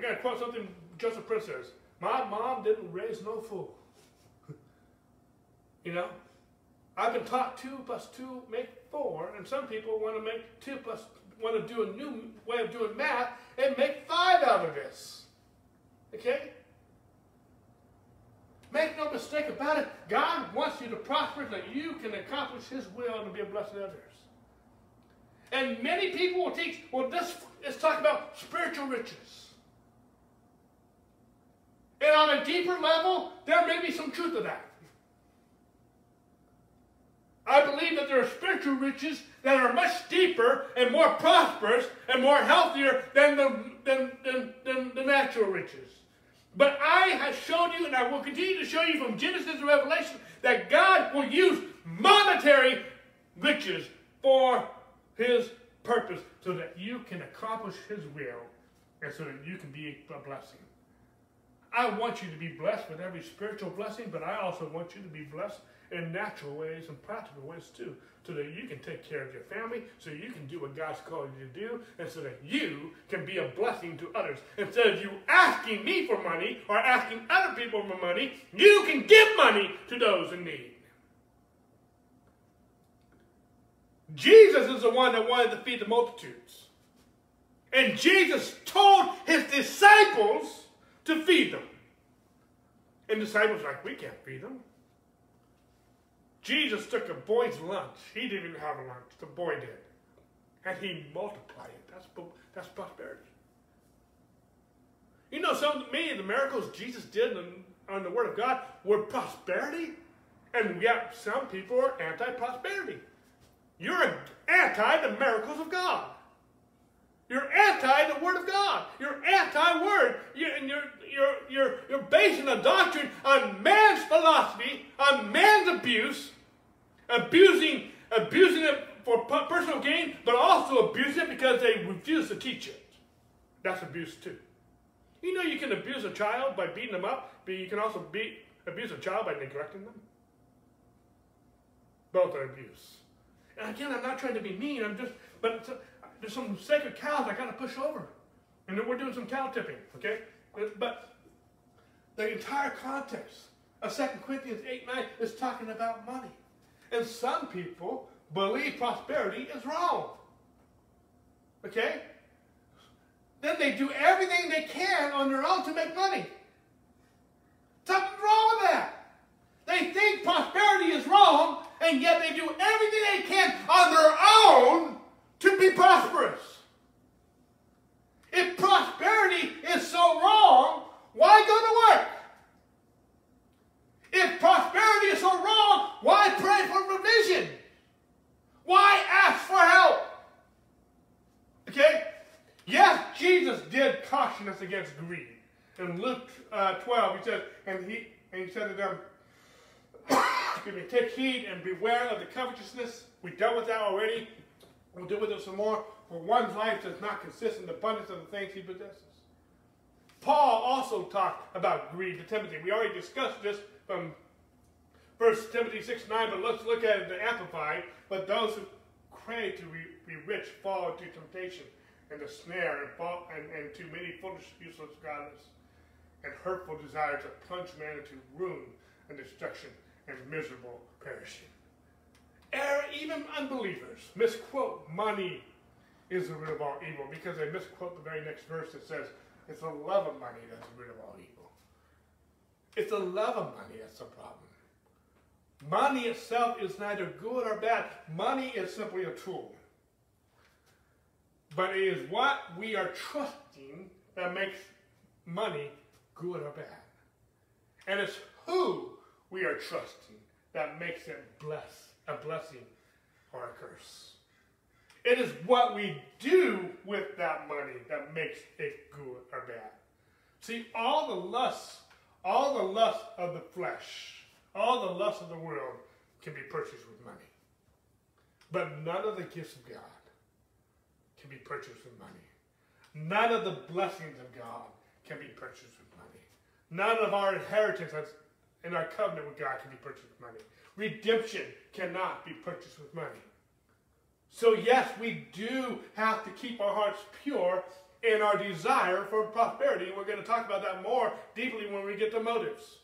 Going to quote something Joseph Prince says. My mom didn't raise no fool. you know? I've been taught two plus two make four, and some people want to make two plus want to do a new way of doing math and make five out of this. Okay? Make no mistake about it. God wants you to prosper that you can accomplish His will and be a blessing to others. And many people will teach, well, this is talking about spiritual riches. And on a deeper level, there may be some truth to that. I believe that there are spiritual riches that are much deeper and more prosperous and more healthier than the, than, than, than the natural riches. But I have shown you, and I will continue to show you from Genesis to Revelation, that God will use monetary riches for His purpose so that you can accomplish His will and so that you can be a blessing. I want you to be blessed with every spiritual blessing, but I also want you to be blessed in natural ways and practical ways too, so that you can take care of your family, so you can do what God's called you to do, and so that you can be a blessing to others. Instead of you asking me for money or asking other people for money, you can give money to those in need. Jesus is the one that wanted to feed the multitudes. And Jesus told his disciples to feed them. And disciples like, we can't feed them. Jesus took a boy's lunch. He didn't even have a lunch. The boy did. And he multiplied it. That's, that's prosperity. You know, some many of the miracles Jesus did on, on the Word of God were prosperity, and yet some people are anti-prosperity. You're anti the miracles of God. You're anti the Word of God. You're anti-Word. You, and you're, you're, you're, you're basing a doctrine on man's philosophy, on man's abuse, abusing, abusing it for personal gain, but also abusing it because they refuse to teach it. That's abuse too. You know you can abuse a child by beating them up, but you can also beat, abuse a child by neglecting them. Both are abuse. And again, I'm not trying to be mean. I'm just, but there's some sacred cows I got to push over. And then we're doing some cow tipping, okay? Uh, but the entire context of 2 Corinthians 8 9 is talking about money. And some people believe prosperity is wrong. Okay? Then they do everything they can on their own to make money. Something wrong with that. They think prosperity is wrong, and yet they do everything they can on their own to be prosperous. If prosperity is so wrong, why go to work? If prosperity is so wrong, why pray for provision? Why ask for help? Okay? Yes, Jesus did caution us against greed. In Luke uh, 12, he said, and he, and he said to them, excuse me, take heed and beware of the covetousness. We dealt with that already. We'll deal with it some more. For one's life does not consist in the abundance of the things he possesses. Paul also talked about greed to Timothy. We already discussed this from 1 Timothy 6 9, but let's look at it in the Amplified. But those who crave to be, be rich fall into temptation and the snare and, fall, and, and to many foolish, useless godless and hurtful desires that plunge man into ruin and destruction and miserable perishing. Error, even unbelievers misquote money is the root of all evil because they misquote the very next verse that says it's the love of money that's the root of all evil. It's the love of money that's the problem. Money itself is neither good or bad. Money is simply a tool. But it is what we are trusting that makes money good or bad. And it's who we are trusting that makes it bless, a blessing or a curse. It is what we do with that money that makes it good or bad. See, all the lusts, all the lust of the flesh, all the lust of the world can be purchased with money. But none of the gifts of God can be purchased with money. None of the blessings of God can be purchased with money. None of our inheritance in our covenant with God can be purchased with money. Redemption cannot be purchased with money. So, yes, we do have to keep our hearts pure in our desire for prosperity. And we're going to talk about that more deeply when we get to motives.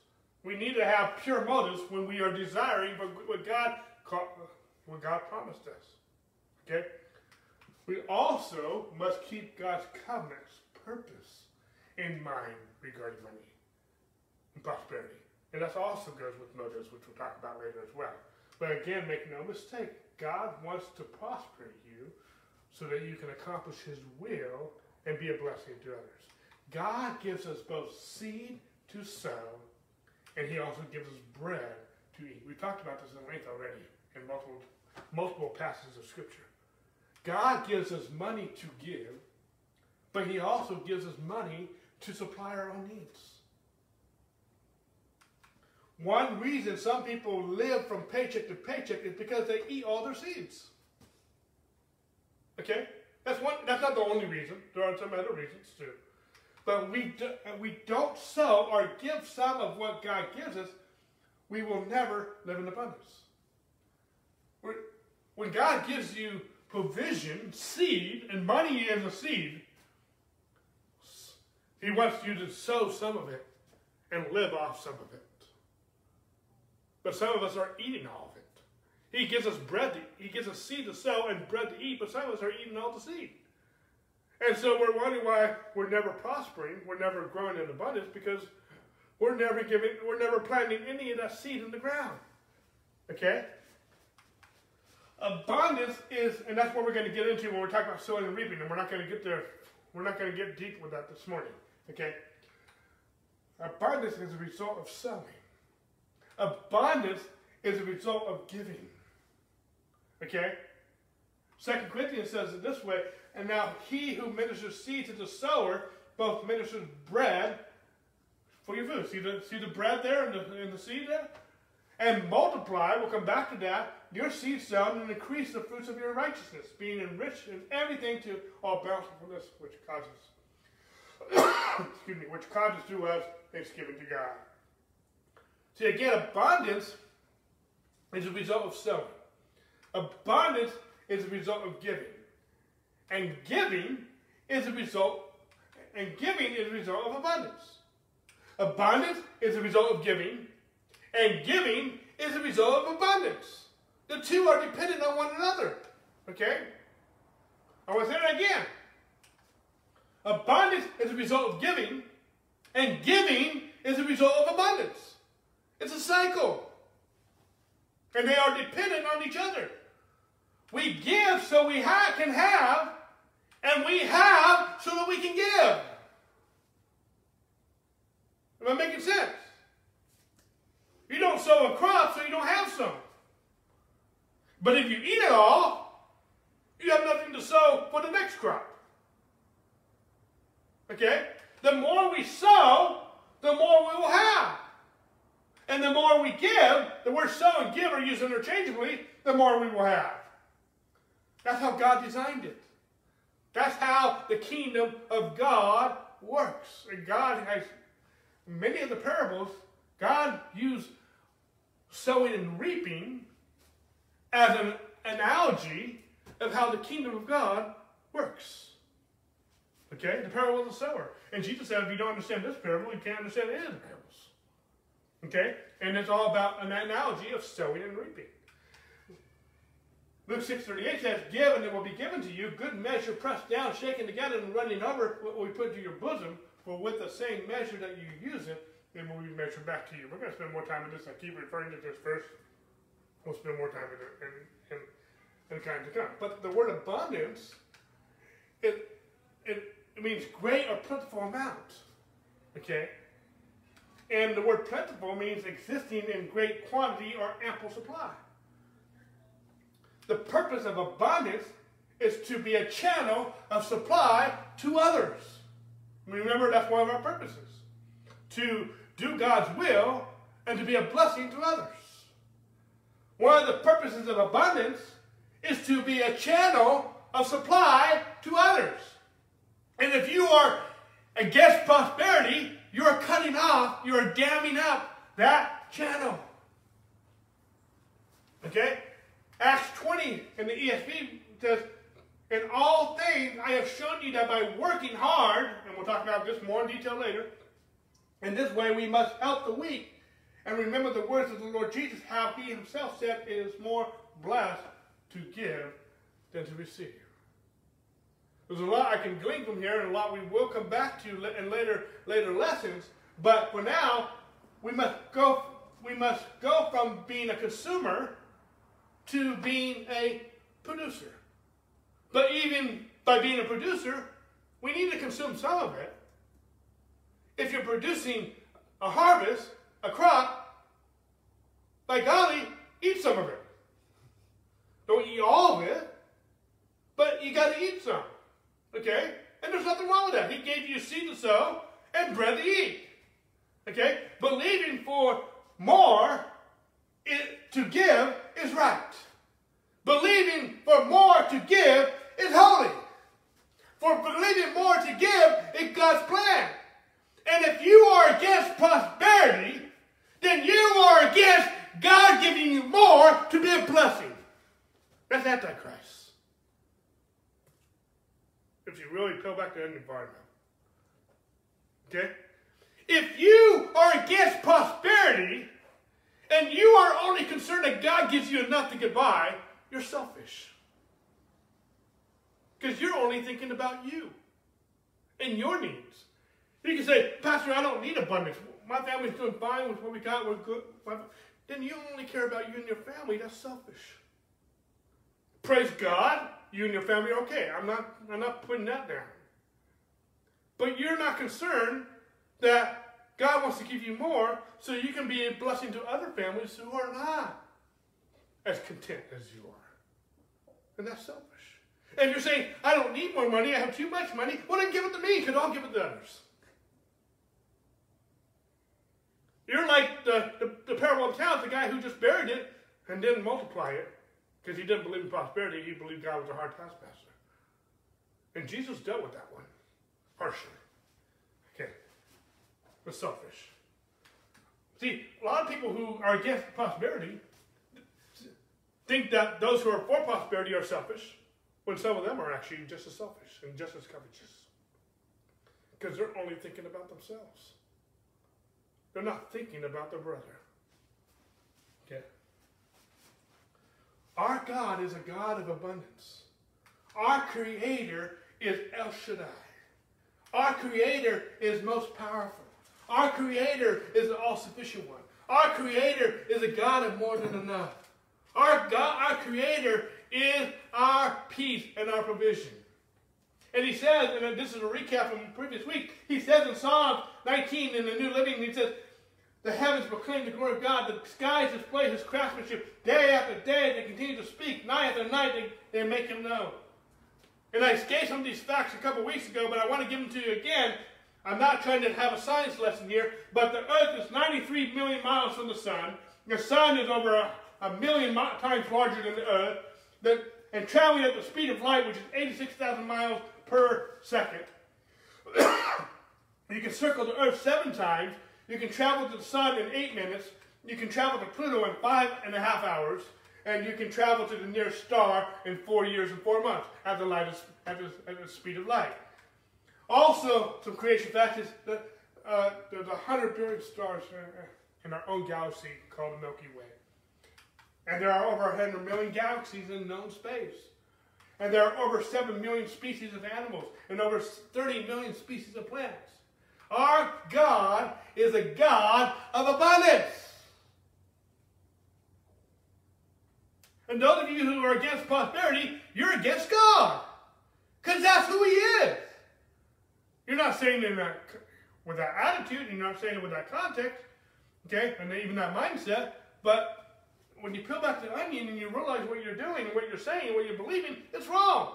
We need to have pure motives when we are desiring what God, what God promised us. Okay? We also must keep God's covenant's purpose in mind regarding money and prosperity. And that also goes with motives, which we'll talk about later as well. But again, make no mistake, God wants to prosper you so that you can accomplish His will and be a blessing to others. God gives us both seed to sow, and He also gives us bread to eat. We've talked about this in length already in multiple, multiple passages of Scripture. God gives us money to give, but He also gives us money to supply our own needs. One reason some people live from paycheck to paycheck is because they eat all their seeds. Okay? That's one that's not the only reason. There are some other reasons too. But we do, we don't sow or give some of what God gives us, we will never live in abundance. When God gives you provision, seed, and money is a seed. He wants you to sow some of it and live off some of it. But some of us are eating all of it. He gives us bread, to, he gives us seed to sow and bread to eat, but some of us are eating all the seed. And so we're wondering why we're never prospering, we're never growing in abundance, because we're never giving, we're never planting any of that seed in the ground. Okay? Abundance is, and that's what we're going to get into when we're talking about sowing and reaping, and we're not going to get there, we're not going to get deep with that this morning. Okay? Abundance is a result of sowing. Abundance is a result of giving. Okay? Second Corinthians says it this way, and now he who ministers seed to the sower both ministers bread for your food. See the, see the bread there and the, and the seed there? And multiply, we'll come back to that, your seed sown and increase the fruits of your righteousness, being enriched in everything to all bountifulness which causes, excuse me, which causes to us thanksgiving to God. See, again, abundance is a result of sowing. Abundance is a result of giving. And giving is a result, and giving is a result of abundance. Abundance is a result of giving, and giving is a result of abundance. The two are dependent on one another. Okay? I want to say that again. Abundance is a result of giving, and giving is a result of abundance. It's a cycle. And they are dependent on each other. We give so we ha- can have, and we have so that we can give. Am I making sense? You don't sow a crop so you don't have some. But if you eat it all, you have nothing to sow for the next crop. Okay? The more we sow, the more we will have. And the more we give, the word sow and give are used interchangeably, the more we will have. That's how God designed it. That's how the kingdom of God works. And God has many of the parables, God used sowing and reaping as an analogy of how the kingdom of God works. Okay? The parable of the sower. And Jesus said, if you don't understand this parable, you can't understand any of the parables. Okay? And it's all about an analogy of sowing and reaping. Luke 6.38 says, Give and it will be given to you, good measure, pressed down, shaken together, and running over, what we put into your bosom, for with the same measure that you use it, it will be measured back to you. We're going to spend more time on this. I keep referring to this verse. We'll spend more time in it in, in, in time to come. But the word abundance, it, it, it means great or plentiful amount. Okay? And the word plentiful means existing in great quantity or ample supply. The purpose of abundance is to be a channel of supply to others. Remember, that's one of our purposes to do God's will and to be a blessing to others. One of the purposes of abundance is to be a channel of supply to others. And if you are against prosperity, you are cutting off, you are damming up that channel. Okay? Acts 20 in the ESV says, In all things I have shown you that by working hard, and we'll talk about this more in detail later, in this way we must help the weak. And remember the words of the Lord Jesus, how he himself said, It is more blessed to give than to receive. There's a lot I can glean from here, and a lot we will come back to in later later lessons. But for now, we must go. We must go from being a consumer to being a producer. But even by being a producer, we need to consume some of it. If you're producing a harvest, a crop, by golly, eat some of it. Don't eat all of it, but you got to eat some. Okay? And there's nothing wrong with that. He gave you seed to sow and bread to eat. Okay? Believing for more it, to give is right. Believing for more to give is holy. For believing more to give is God's plan. And if you are against prosperity, then you are against God giving you more to be a blessing. That's Antichrist. If you really peel back onion far enough. Okay? If you are against prosperity, and you are only concerned that God gives you enough to get by, you're selfish. Because you're only thinking about you and your needs. You can say, Pastor, I don't need abundance. My family's doing fine with what we got. We're good. Then you only care about you and your family. That's selfish. Praise God, you and your family are okay. I'm not, I'm not putting that down. But you're not concerned that God wants to give you more so you can be a blessing to other families who are not as content as you are. And that's selfish. And you're saying, I don't need more money, I have too much money, well then give it to me because I'll give it to others. You're like the, the, the parable of talents, the guy who just buried it and didn't multiply it because he didn't believe in prosperity, he believed God was a hard taskmaster. And Jesus dealt with that one harshly was selfish. See, a lot of people who are against prosperity think that those who are for prosperity are selfish, when some of them are actually just as selfish and just as covetous. Because they're only thinking about themselves. They're not thinking about their brother. Okay? Our God is a God of abundance. Our Creator is El Shaddai. Our Creator is most powerful. Our Creator is an all-sufficient one. Our Creator is a God of more than enough. Our God, our Creator is our peace and our provision. And he says, and this is a recap from previous week, he says in Psalm 19 in the New Living, he says, the heavens proclaim the glory of God. The skies display his craftsmanship. Day after day, they continue to speak. Night after night, they, they make him known. And I gave some of these facts a couple weeks ago, but I want to give them to you again I'm not trying to have a science lesson here, but the Earth is 93 million miles from the Sun. The Sun is over a, a million times larger than the Earth, that, and traveling at the speed of light, which is 86,000 miles per second. you can circle the Earth seven times. You can travel to the Sun in eight minutes. You can travel to Pluto in five and a half hours. And you can travel to the nearest star in four years and four months at the, light of, at the, at the speed of light. Also, some creation facts is that uh, there's 100 billion stars in our own galaxy called the Milky Way. And there are over 100 million galaxies in known space. And there are over 7 million species of animals and over 30 million species of plants. Our God is a God of abundance. And those of you who are against prosperity, you're against God. Because that's who He is. You're not saying it in that, with that attitude, and you're not saying it with that context, okay, and even that mindset, but when you peel back the onion and you realize what you're doing, what you're saying, and what you're believing, it's wrong.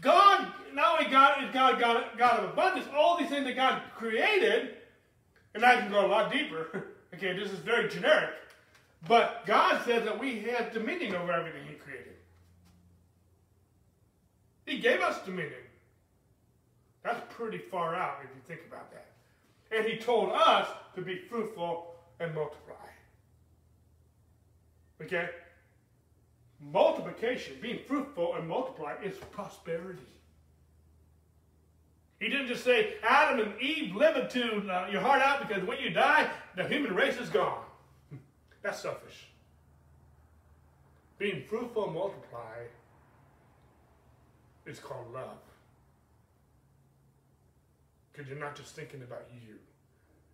God, not only God is God, God, God of abundance, all these things that God created, and I can go a lot deeper. okay, this is very generic. But God says that we have dominion over everything He created. He gave us dominion. That's pretty far out if you think about that. And He told us to be fruitful and multiply. Okay? Multiplication, being fruitful and multiply, is prosperity. He didn't just say, Adam and Eve, live into uh, your heart out because when you die, the human race is gone. That's selfish. Being fruitful and multiply is called love. Because you're not just thinking about you,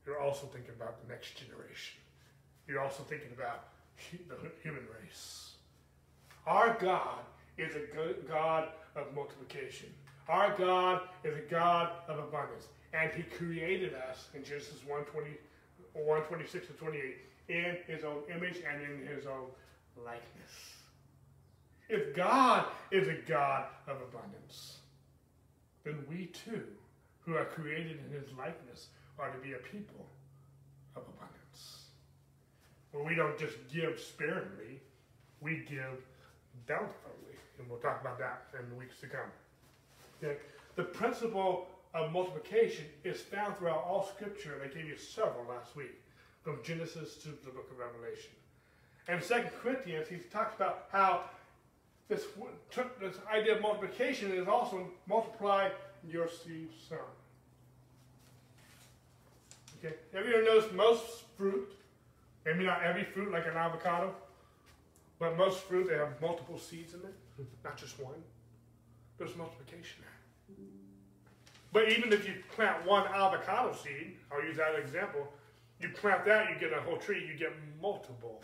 you're also thinking about the next generation. You're also thinking about the human race. Our God is a God of multiplication. Our God is a God of abundance. And He created us in Genesis 1 20, 1 26 to 28 in his own image and in his own likeness. If God is a God of abundance, then we too, who are created in his likeness, are to be a people of abundance. Where we don't just give sparingly, we give bountifully. And we'll talk about that in the weeks to come. Okay. The principle of multiplication is found throughout all Scripture, and I gave you several last week from Genesis to the book of Revelation. And Second Corinthians, he talks about how this, this idea of multiplication is also multiply your seed sown. Okay, have you ever noticed most fruit, maybe not every fruit like an avocado, but most fruit, they have multiple seeds in it, not just one. There's multiplication there. But even if you plant one avocado seed, I'll use that example, you plant that, you get a whole tree, you get multiple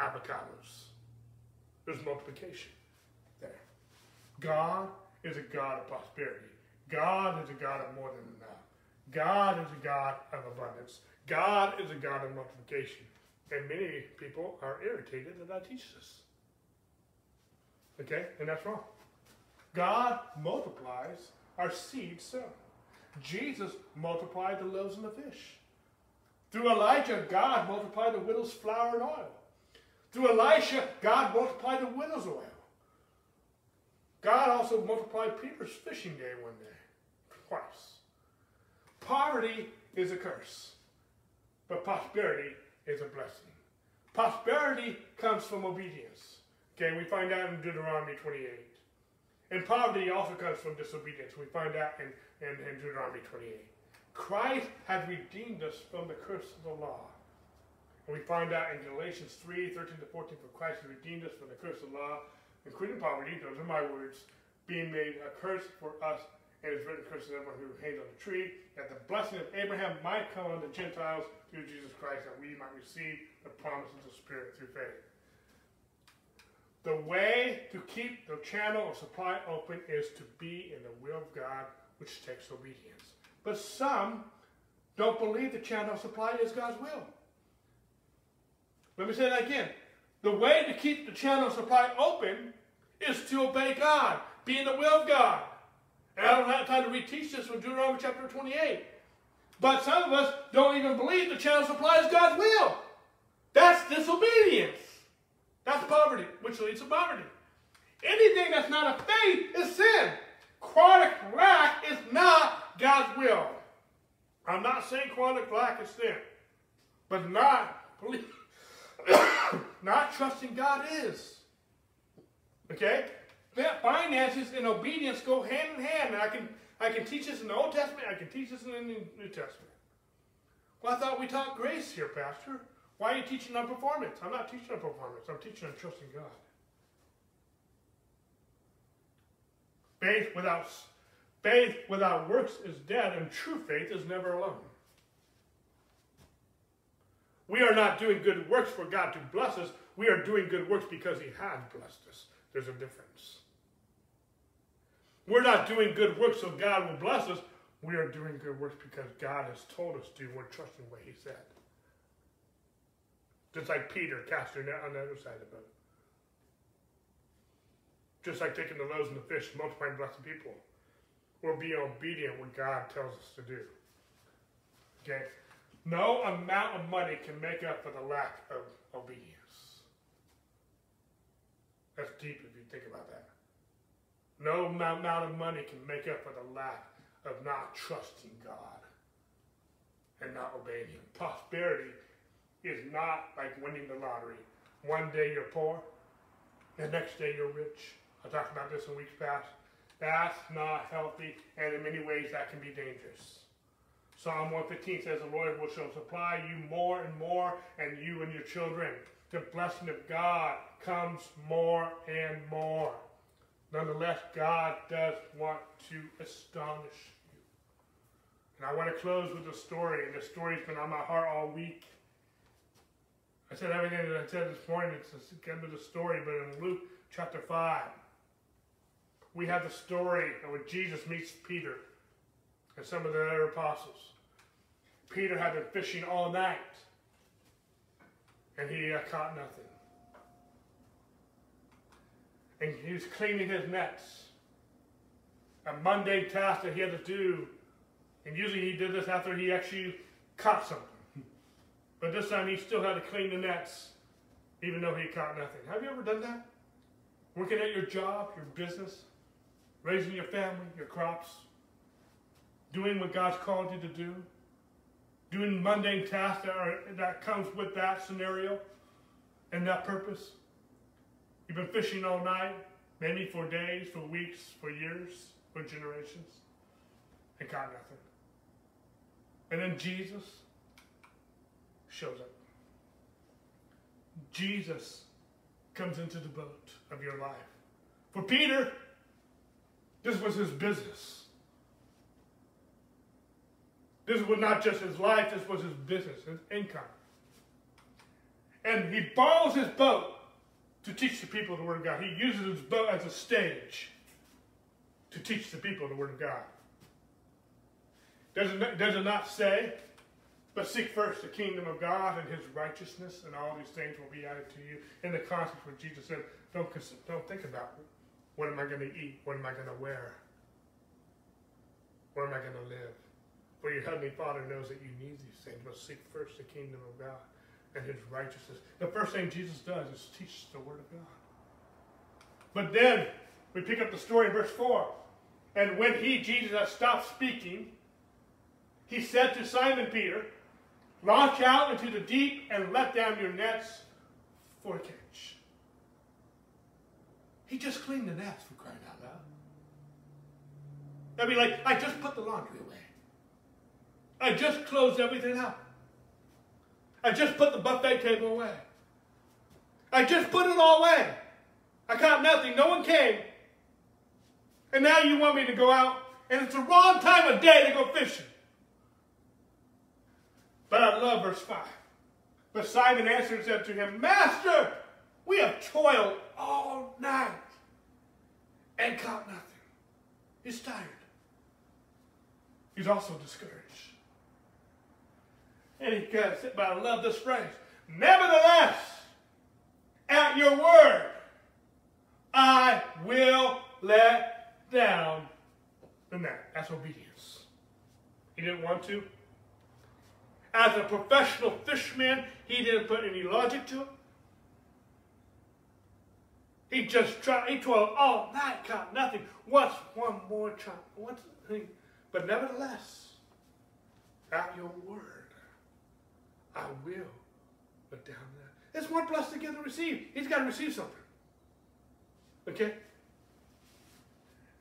avocados. There's multiplication there. God is a God of prosperity. God is a God of more than enough. God is a God of abundance. God is a God of multiplication. And many people are irritated that I teach this. Okay? And that's wrong. God multiplies our seed sown. Jesus multiplied the loaves and the fish. Through Elijah, God multiplied the widow's flour and oil. Through Elisha, God multiplied the widow's oil. God also multiplied Peter's fishing day one day. Poverty is a curse, but prosperity is a blessing. Prosperity comes from obedience. Okay, we find out in Deuteronomy 28. And poverty also comes from disobedience. We find out in, in, in Deuteronomy 28. Christ has redeemed us from the curse of the law. And we find out in Galatians 3 13 to 14, for Christ has redeemed us from the curse of the law, including poverty, those are my words, being made a curse for us, and is written, curse everyone who hangs on the tree, that the blessing of Abraham might come on the Gentiles through Jesus Christ, that we might receive the promises of the Spirit through faith. The way to keep the channel of supply open is to be in the will of God, which takes obedience. But some don't believe the channel of supply is God's will. Let me say that again. The way to keep the channel of supply open is to obey God, be in the will of God. And I don't have time to reteach this from Deuteronomy chapter 28. But some of us don't even believe the channel supply is God's will. That's disobedience. That's poverty, which leads to poverty. Anything that's not a faith is sin. Chronic lack is not God's will. I'm not saying chronic lack is sin, but not not trusting God is. Okay? Finances and obedience go hand in hand. And I can I can teach this in the Old Testament, I can teach this in the New Testament. Well, I thought we taught grace here, Pastor. Why are you teaching on performance? I'm not teaching on performance. I'm teaching on trusting God. Faith without faith without works is dead, and true faith is never alone. We are not doing good works for God to bless us. We are doing good works because He has blessed us. There's a difference. We're not doing good works so God will bless us. We are doing good works because God has told us to. We're trusting what He said. Just like Peter casting net on the other side of the boat. Just like taking the loaves and the fish, multiplying blessing people. We're being obedient what God tells us to do. Okay? No amount of money can make up for the lack of obedience. That's deep if you think about that. No amount of money can make up for the lack of not trusting God and not obeying Him. Prosperity is not like winning the lottery. One day you're poor, the next day you're rich. I talked about this in weeks past. That's not healthy, and in many ways that can be dangerous. Psalm 115 says, The Lord will supply you more and more, and you and your children. The blessing of God comes more and more. Nonetheless, God does want to astonish you. And I want to close with a story, and the story's been on my heart all week. I said everything that I said this morning, it's kind of the story, but in Luke chapter 5, we have the story of when Jesus meets Peter and some of the other apostles. Peter had been fishing all night, and he uh, caught nothing and he was cleaning his nets. A mundane task that he had to do. And usually he did this after he actually caught something. But this time he still had to clean the nets, even though he caught nothing. Have you ever done that? Working at your job, your business, raising your family, your crops, doing what God's called you to do, doing mundane tasks that, are, that comes with that scenario and that purpose. You've been fishing all night, maybe for days, for weeks, for years, for generations, and caught nothing. And then Jesus shows up. Jesus comes into the boat of your life. For Peter, this was his business. This was not just his life, this was his business, his income. And he borrows his boat to teach the people the Word of God. He uses his boat as a stage to teach the people the Word of God. Does it, does it not say, but seek first the kingdom of God and his righteousness, and all these things will be added to you? In the context where Jesus said, don't, don't think about what am I going to eat? What am I going to wear? Where am I going to live? For your heavenly Father knows that you need these things, but seek first the kingdom of God and his righteousness. The first thing Jesus does is teach the word of God. But then we pick up the story in verse 4. And when he, Jesus, had stopped speaking, he said to Simon Peter, Launch out into the deep and let down your nets for a catch. He just cleaned the nets for crying out loud. That'd be like, I just put the laundry away. I just closed everything up. I just put the buffet table away. I just put it all away. I got nothing. No one came. And now you want me to go out, and it's the wrong time of day to go fishing. But I love verse 5. But Simon answered and said to him, Master, we have toiled all night and caught nothing. He's tired. He's also discouraged. And he goes, but I love this phrase. Nevertheless, at your word, I will let down the net. That's obedience. He didn't want to. As a professional fisherman, he didn't put any logic to it. He just tried, he toiled all night, caught nothing. What's one more time? What's the thing? But nevertheless, at your word, I will let down there. It's more blessed to give than receive. He's got to receive something. Okay?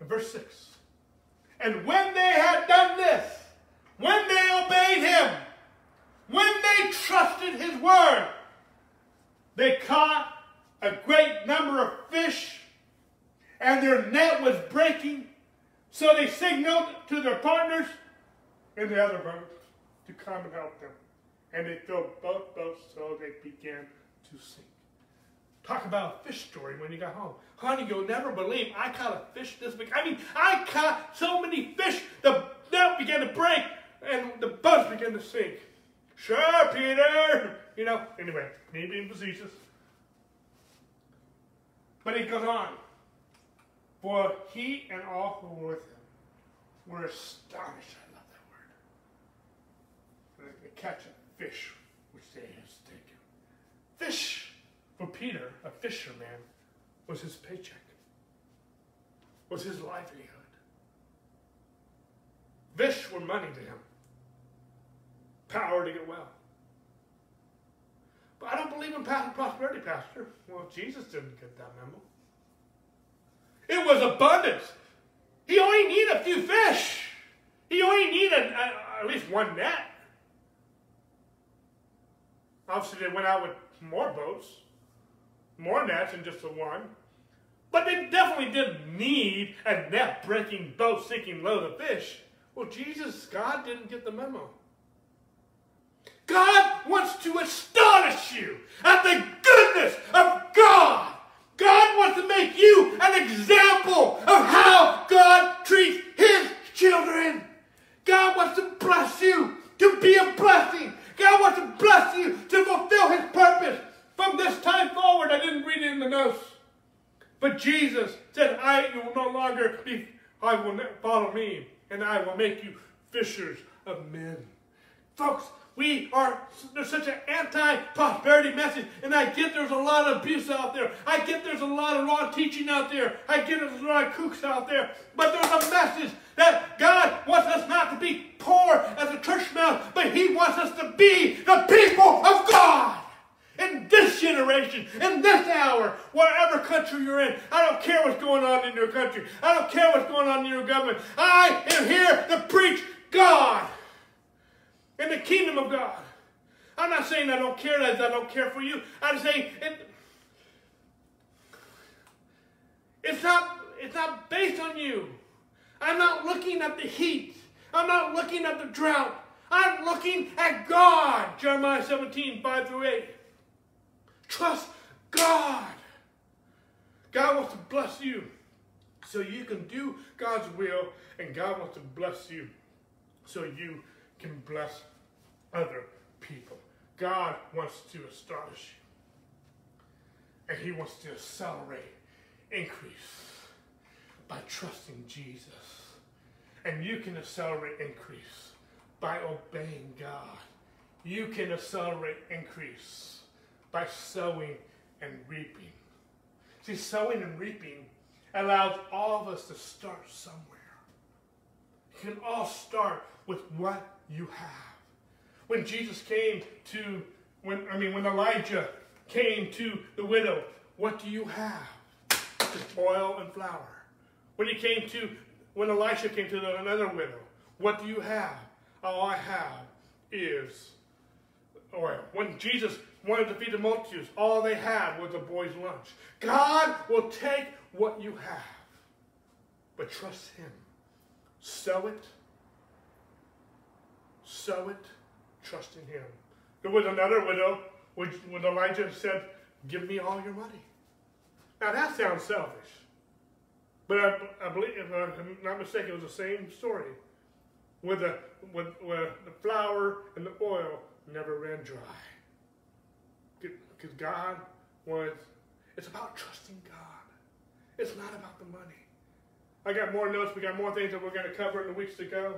In verse 6. And when they had done this, when they obeyed him, when they trusted his word, they caught a great number of fish, and their net was breaking. So they signaled to their partners in the other boat to come and help them. And they filled both boats so they began to sink. Talk about a fish story when you got home. Honey, you'll never believe I caught a fish this big. I mean, I caught so many fish, the net began to break and the boats began to sink. Sure, Peter. You know, anyway, me being facetious. But he goes on. For he and all who were with him were astonished. I love that word. They catch a fish which they had taken. Fish for Peter, a fisherman, was his paycheck, was his livelihood. Fish were money to him, power to get well. But I don't believe in prosperity, Pastor. Well, Jesus didn't get that memo. It was abundance. He only needed a few fish. He only needed at least one net. Obviously, they went out with more boats, more nets than just the one. But they definitely didn't need a net breaking, boat sinking load of fish. Well, Jesus, God didn't get the memo. God wants to astonish you at the goodness of God. God wants to make you an example of how God treats his children. God wants to bless you to be a blessing. God wants to bless you to fulfill his purpose. From this time forward, I didn't read it in the notes. But Jesus said, I will no longer be, I will follow me, and I will make you fishers of men. Folks, we are, there's such an anti-prosperity message, and I get there's a lot of abuse out there. I get there's a lot of wrong teaching out there. I get there's a lot of kooks out there. But there's a message that God wants us not to be poor as a church mouse, but He wants us to be the people of God in this generation, in this hour, whatever country you're in. I don't care what's going on in your country. I don't care what's going on in your government. I am here to preach God in the kingdom of God. I'm not saying I don't care I don't care for you. I'm saying it, it's not it's not based on you. I'm not looking at the heat. I'm not looking at the drought. I'm looking at God. Jeremiah 17, 5 through 8. Trust God. God wants to bless you so you can do God's will, and God wants to bless you so you can bless other people. God wants to astonish you. And he wants to accelerate increase by trusting Jesus. And you can accelerate increase by obeying God. You can accelerate increase by sowing and reaping. See, sowing and reaping allows all of us to start somewhere. You can all start with what you have when Jesus came to, when I mean, when Elijah came to the widow, what do you have? Just oil and flour. When he came to, when Elisha came to the, another widow, what do you have? All I have is oil. When Jesus wanted to feed the multitudes, all they had was a boy's lunch. God will take what you have, but trust Him. Sow it. Sow it trust in him. There was another widow which, when Elijah said, Give me all your money. Now that sounds selfish. But I, I believe, if I'm not mistaken, it was the same story. Where the, with, where the flour and the oil never ran dry. Because God was, it's about trusting God. It's not about the money. I got more notes. We got more things that we're going to cover in the weeks to go.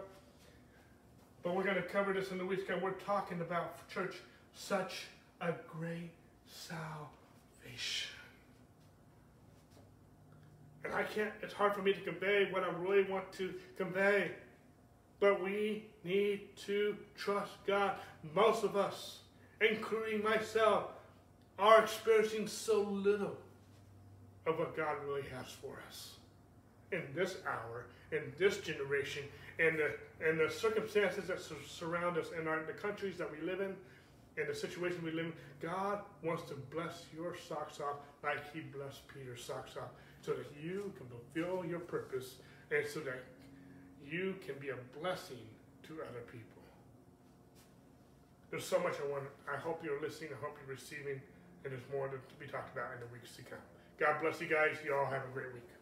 But we're going to cover this in the weeks. We're talking about church, such a great salvation. And I can't, it's hard for me to convey what I really want to convey. But we need to trust God. Most of us, including myself, are experiencing so little of what God really has for us in this hour, in this generation, and the and the circumstances that surround us, and our, the countries that we live in, and the situation we live in. God wants to bless your socks off like He blessed Peter's socks off, so that you can fulfill your purpose, and so that you can be a blessing to other people. There's so much I want. I hope you're listening. I hope you're receiving, and there's more to, to be talked about in the weeks to come. God bless you guys. You all have a great week.